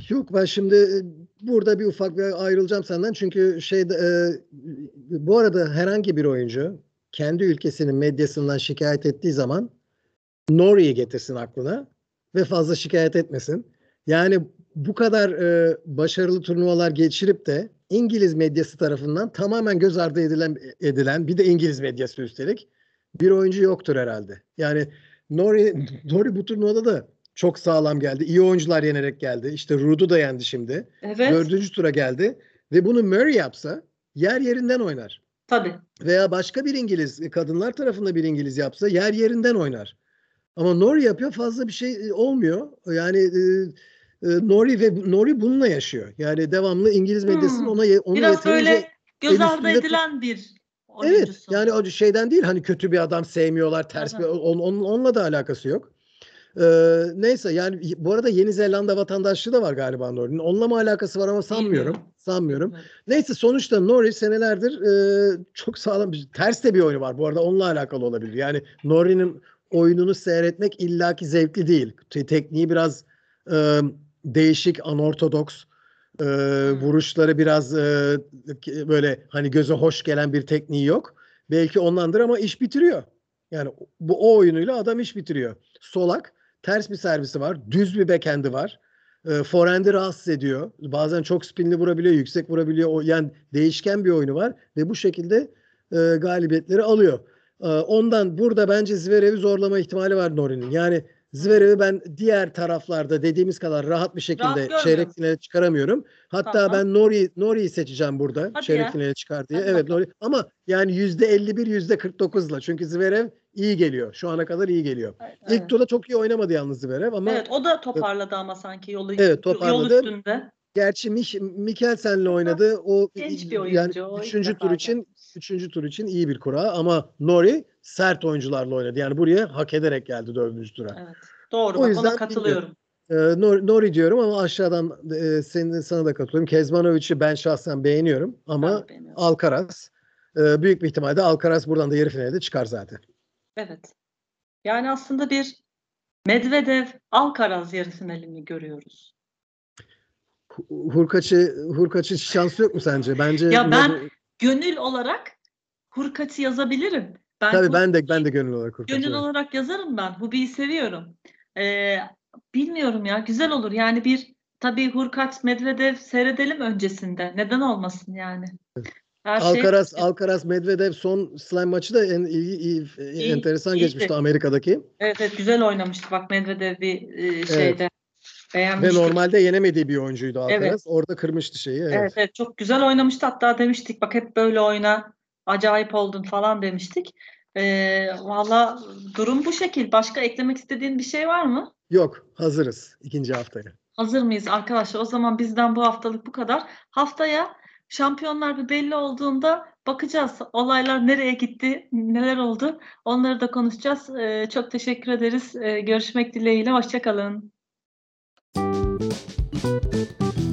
Yok ben şimdi e, burada bir ufak bir ayrılacağım senden çünkü şeyde e, bu arada herhangi bir oyuncu kendi ülkesinin medyasından şikayet ettiği zaman Norie'yi getirsin aklına ve fazla şikayet etmesin. Yani bu kadar e, başarılı turnuvalar geçirip de İngiliz medyası tarafından tamamen göz ardı edilen edilen bir de İngiliz medyası üstelik bir oyuncu yoktur herhalde. Yani Nori, Nori bu turnuvada da çok sağlam geldi. İyi oyuncular yenerek geldi. İşte Ruud'u da yendi şimdi. Evet. Dördüncü tura geldi. Ve bunu Murray yapsa yer yerinden oynar. Tabii. Veya başka bir İngiliz, kadınlar tarafında bir İngiliz yapsa yer yerinden oynar. Ama Nori yapıyor fazla bir şey e, olmuyor. Yani e, e, Nori ve Nori bununla yaşıyor. Yani devamlı İngiliz medyasının Hmm. ona onu Biraz böyle göz ardı edilen bir Evet oyuncusu. yani o şeyden değil hani kötü bir adam sevmiyorlar ters bir Aha. on, on- onunla da alakası yok. Ee, neyse yani bu arada Yeni Zelanda vatandaşlığı da var galiba Nori'nin. Onunla mı alakası var ama sanmıyorum. Sanmıyorum. Evet. Neyse sonuçta Nori senelerdir e, çok sağlam bir ters de bir oyunu var. Bu arada onunla alakalı olabilir. Yani Nori'nin oyununu seyretmek illaki zevkli değil. Te- tekniği biraz e, değişik, anortodoks. E, vuruşları biraz e, böyle hani göze hoş gelen bir tekniği yok. Belki ondandır ama iş bitiriyor. Yani bu o oyunuyla adam iş bitiriyor. Solak, ters bir servisi var, düz bir backhand'i var. E, forehand'i rahatsız ediyor. Bazen çok spinli vurabiliyor, yüksek vurabiliyor. O, yani değişken bir oyunu var ve bu şekilde e, galibiyetleri alıyor. E, ondan burada bence Zverev'i zorlama ihtimali var Nori'nin. Yani Zverev'i ben diğer taraflarda dediğimiz kadar rahat bir şekilde görmüyorum. çeyrek finale çıkaramıyorum. Hatta Tamam. ben Nori Nori'yi seçeceğim burada Hadi çeyrek ya. finale çıkar diye. Hadi evet bakalım. Nori ama yani yüzde 51 yüzde 49'la çünkü Zverev iyi geliyor. Şu ana kadar iyi geliyor. Evet. İlk turda çok iyi oynamadı yalnız Zverev ama Evet o da toparladı ama sanki yolu Evet, yol toparladı. üstünde. Gerçi Mich Mikkelsen'le oynadı. O Genç bir yani oyuncu, o ilk üçüncü tur için üçüncü tur için iyi bir kura ama Nori sert oyuncularla oynadı. Yani buraya hak ederek geldi dördüncü tura. Evet. Doğru. O bak, yüzden ona katılıyorum. Ee, Nori, Nori diyorum ama aşağıdan e, senin sana da katılıyorum. Kezmanovic'i ben şahsen beğeniyorum ama beğeniyorum. Alcaraz e, büyük bir ihtimalle Alcaraz buradan da yarı finale de çıkar zaten. Evet. Yani aslında bir Medvedev Alcaraz yarı finalini görüyoruz. Hu- Hurkaç'ı Hurkaç'ın şansı yok mu sence? Bence Ya ben Medvedev- Gönül olarak Hurkaç'ı yazabilirim. Ben tabii ben de ben de gönül olarak Hurkaç'ı. Gönül olarak yazarım ben. Hubi'yi seviyorum. Ee, bilmiyorum ya güzel olur. Yani bir tabii Hurkaç Medvedev seyredelim öncesinde. Neden olmasın yani? Her şey Alcaraz, Alcaraz Medvedev son slam maçı da en iyi, iyi- İyi- enteresan iyiydi. geçmişti Amerika'daki. evet, evet güzel oynamıştı bak Medvedev bir e, şeyde. Ve Beğenmiştik. normalde yenemediği bir oyuncuydu Alcaraz. Evet. Orada kırmıştı şeyi. Evet. Evet. evet çok güzel oynamıştı. Hatta demiştik bak hep böyle oyna. Acayip oldun falan demiştik. Ee, Valla durum bu şekil. Başka eklemek istediğin bir şey var mı? Yok, hazırız ikinci haftaya. Hazır mıyız arkadaşlar? O zaman bizden bu haftalık bu kadar. Haftaya şampiyonlar bir belli olduğunda bakacağız. Olaylar nereye gitti, neler oldu. Onları da konuşacağız. Ee, çok teşekkür ederiz. Ee, görüşmek dileğiyle. Hoşçakalın. Thank you.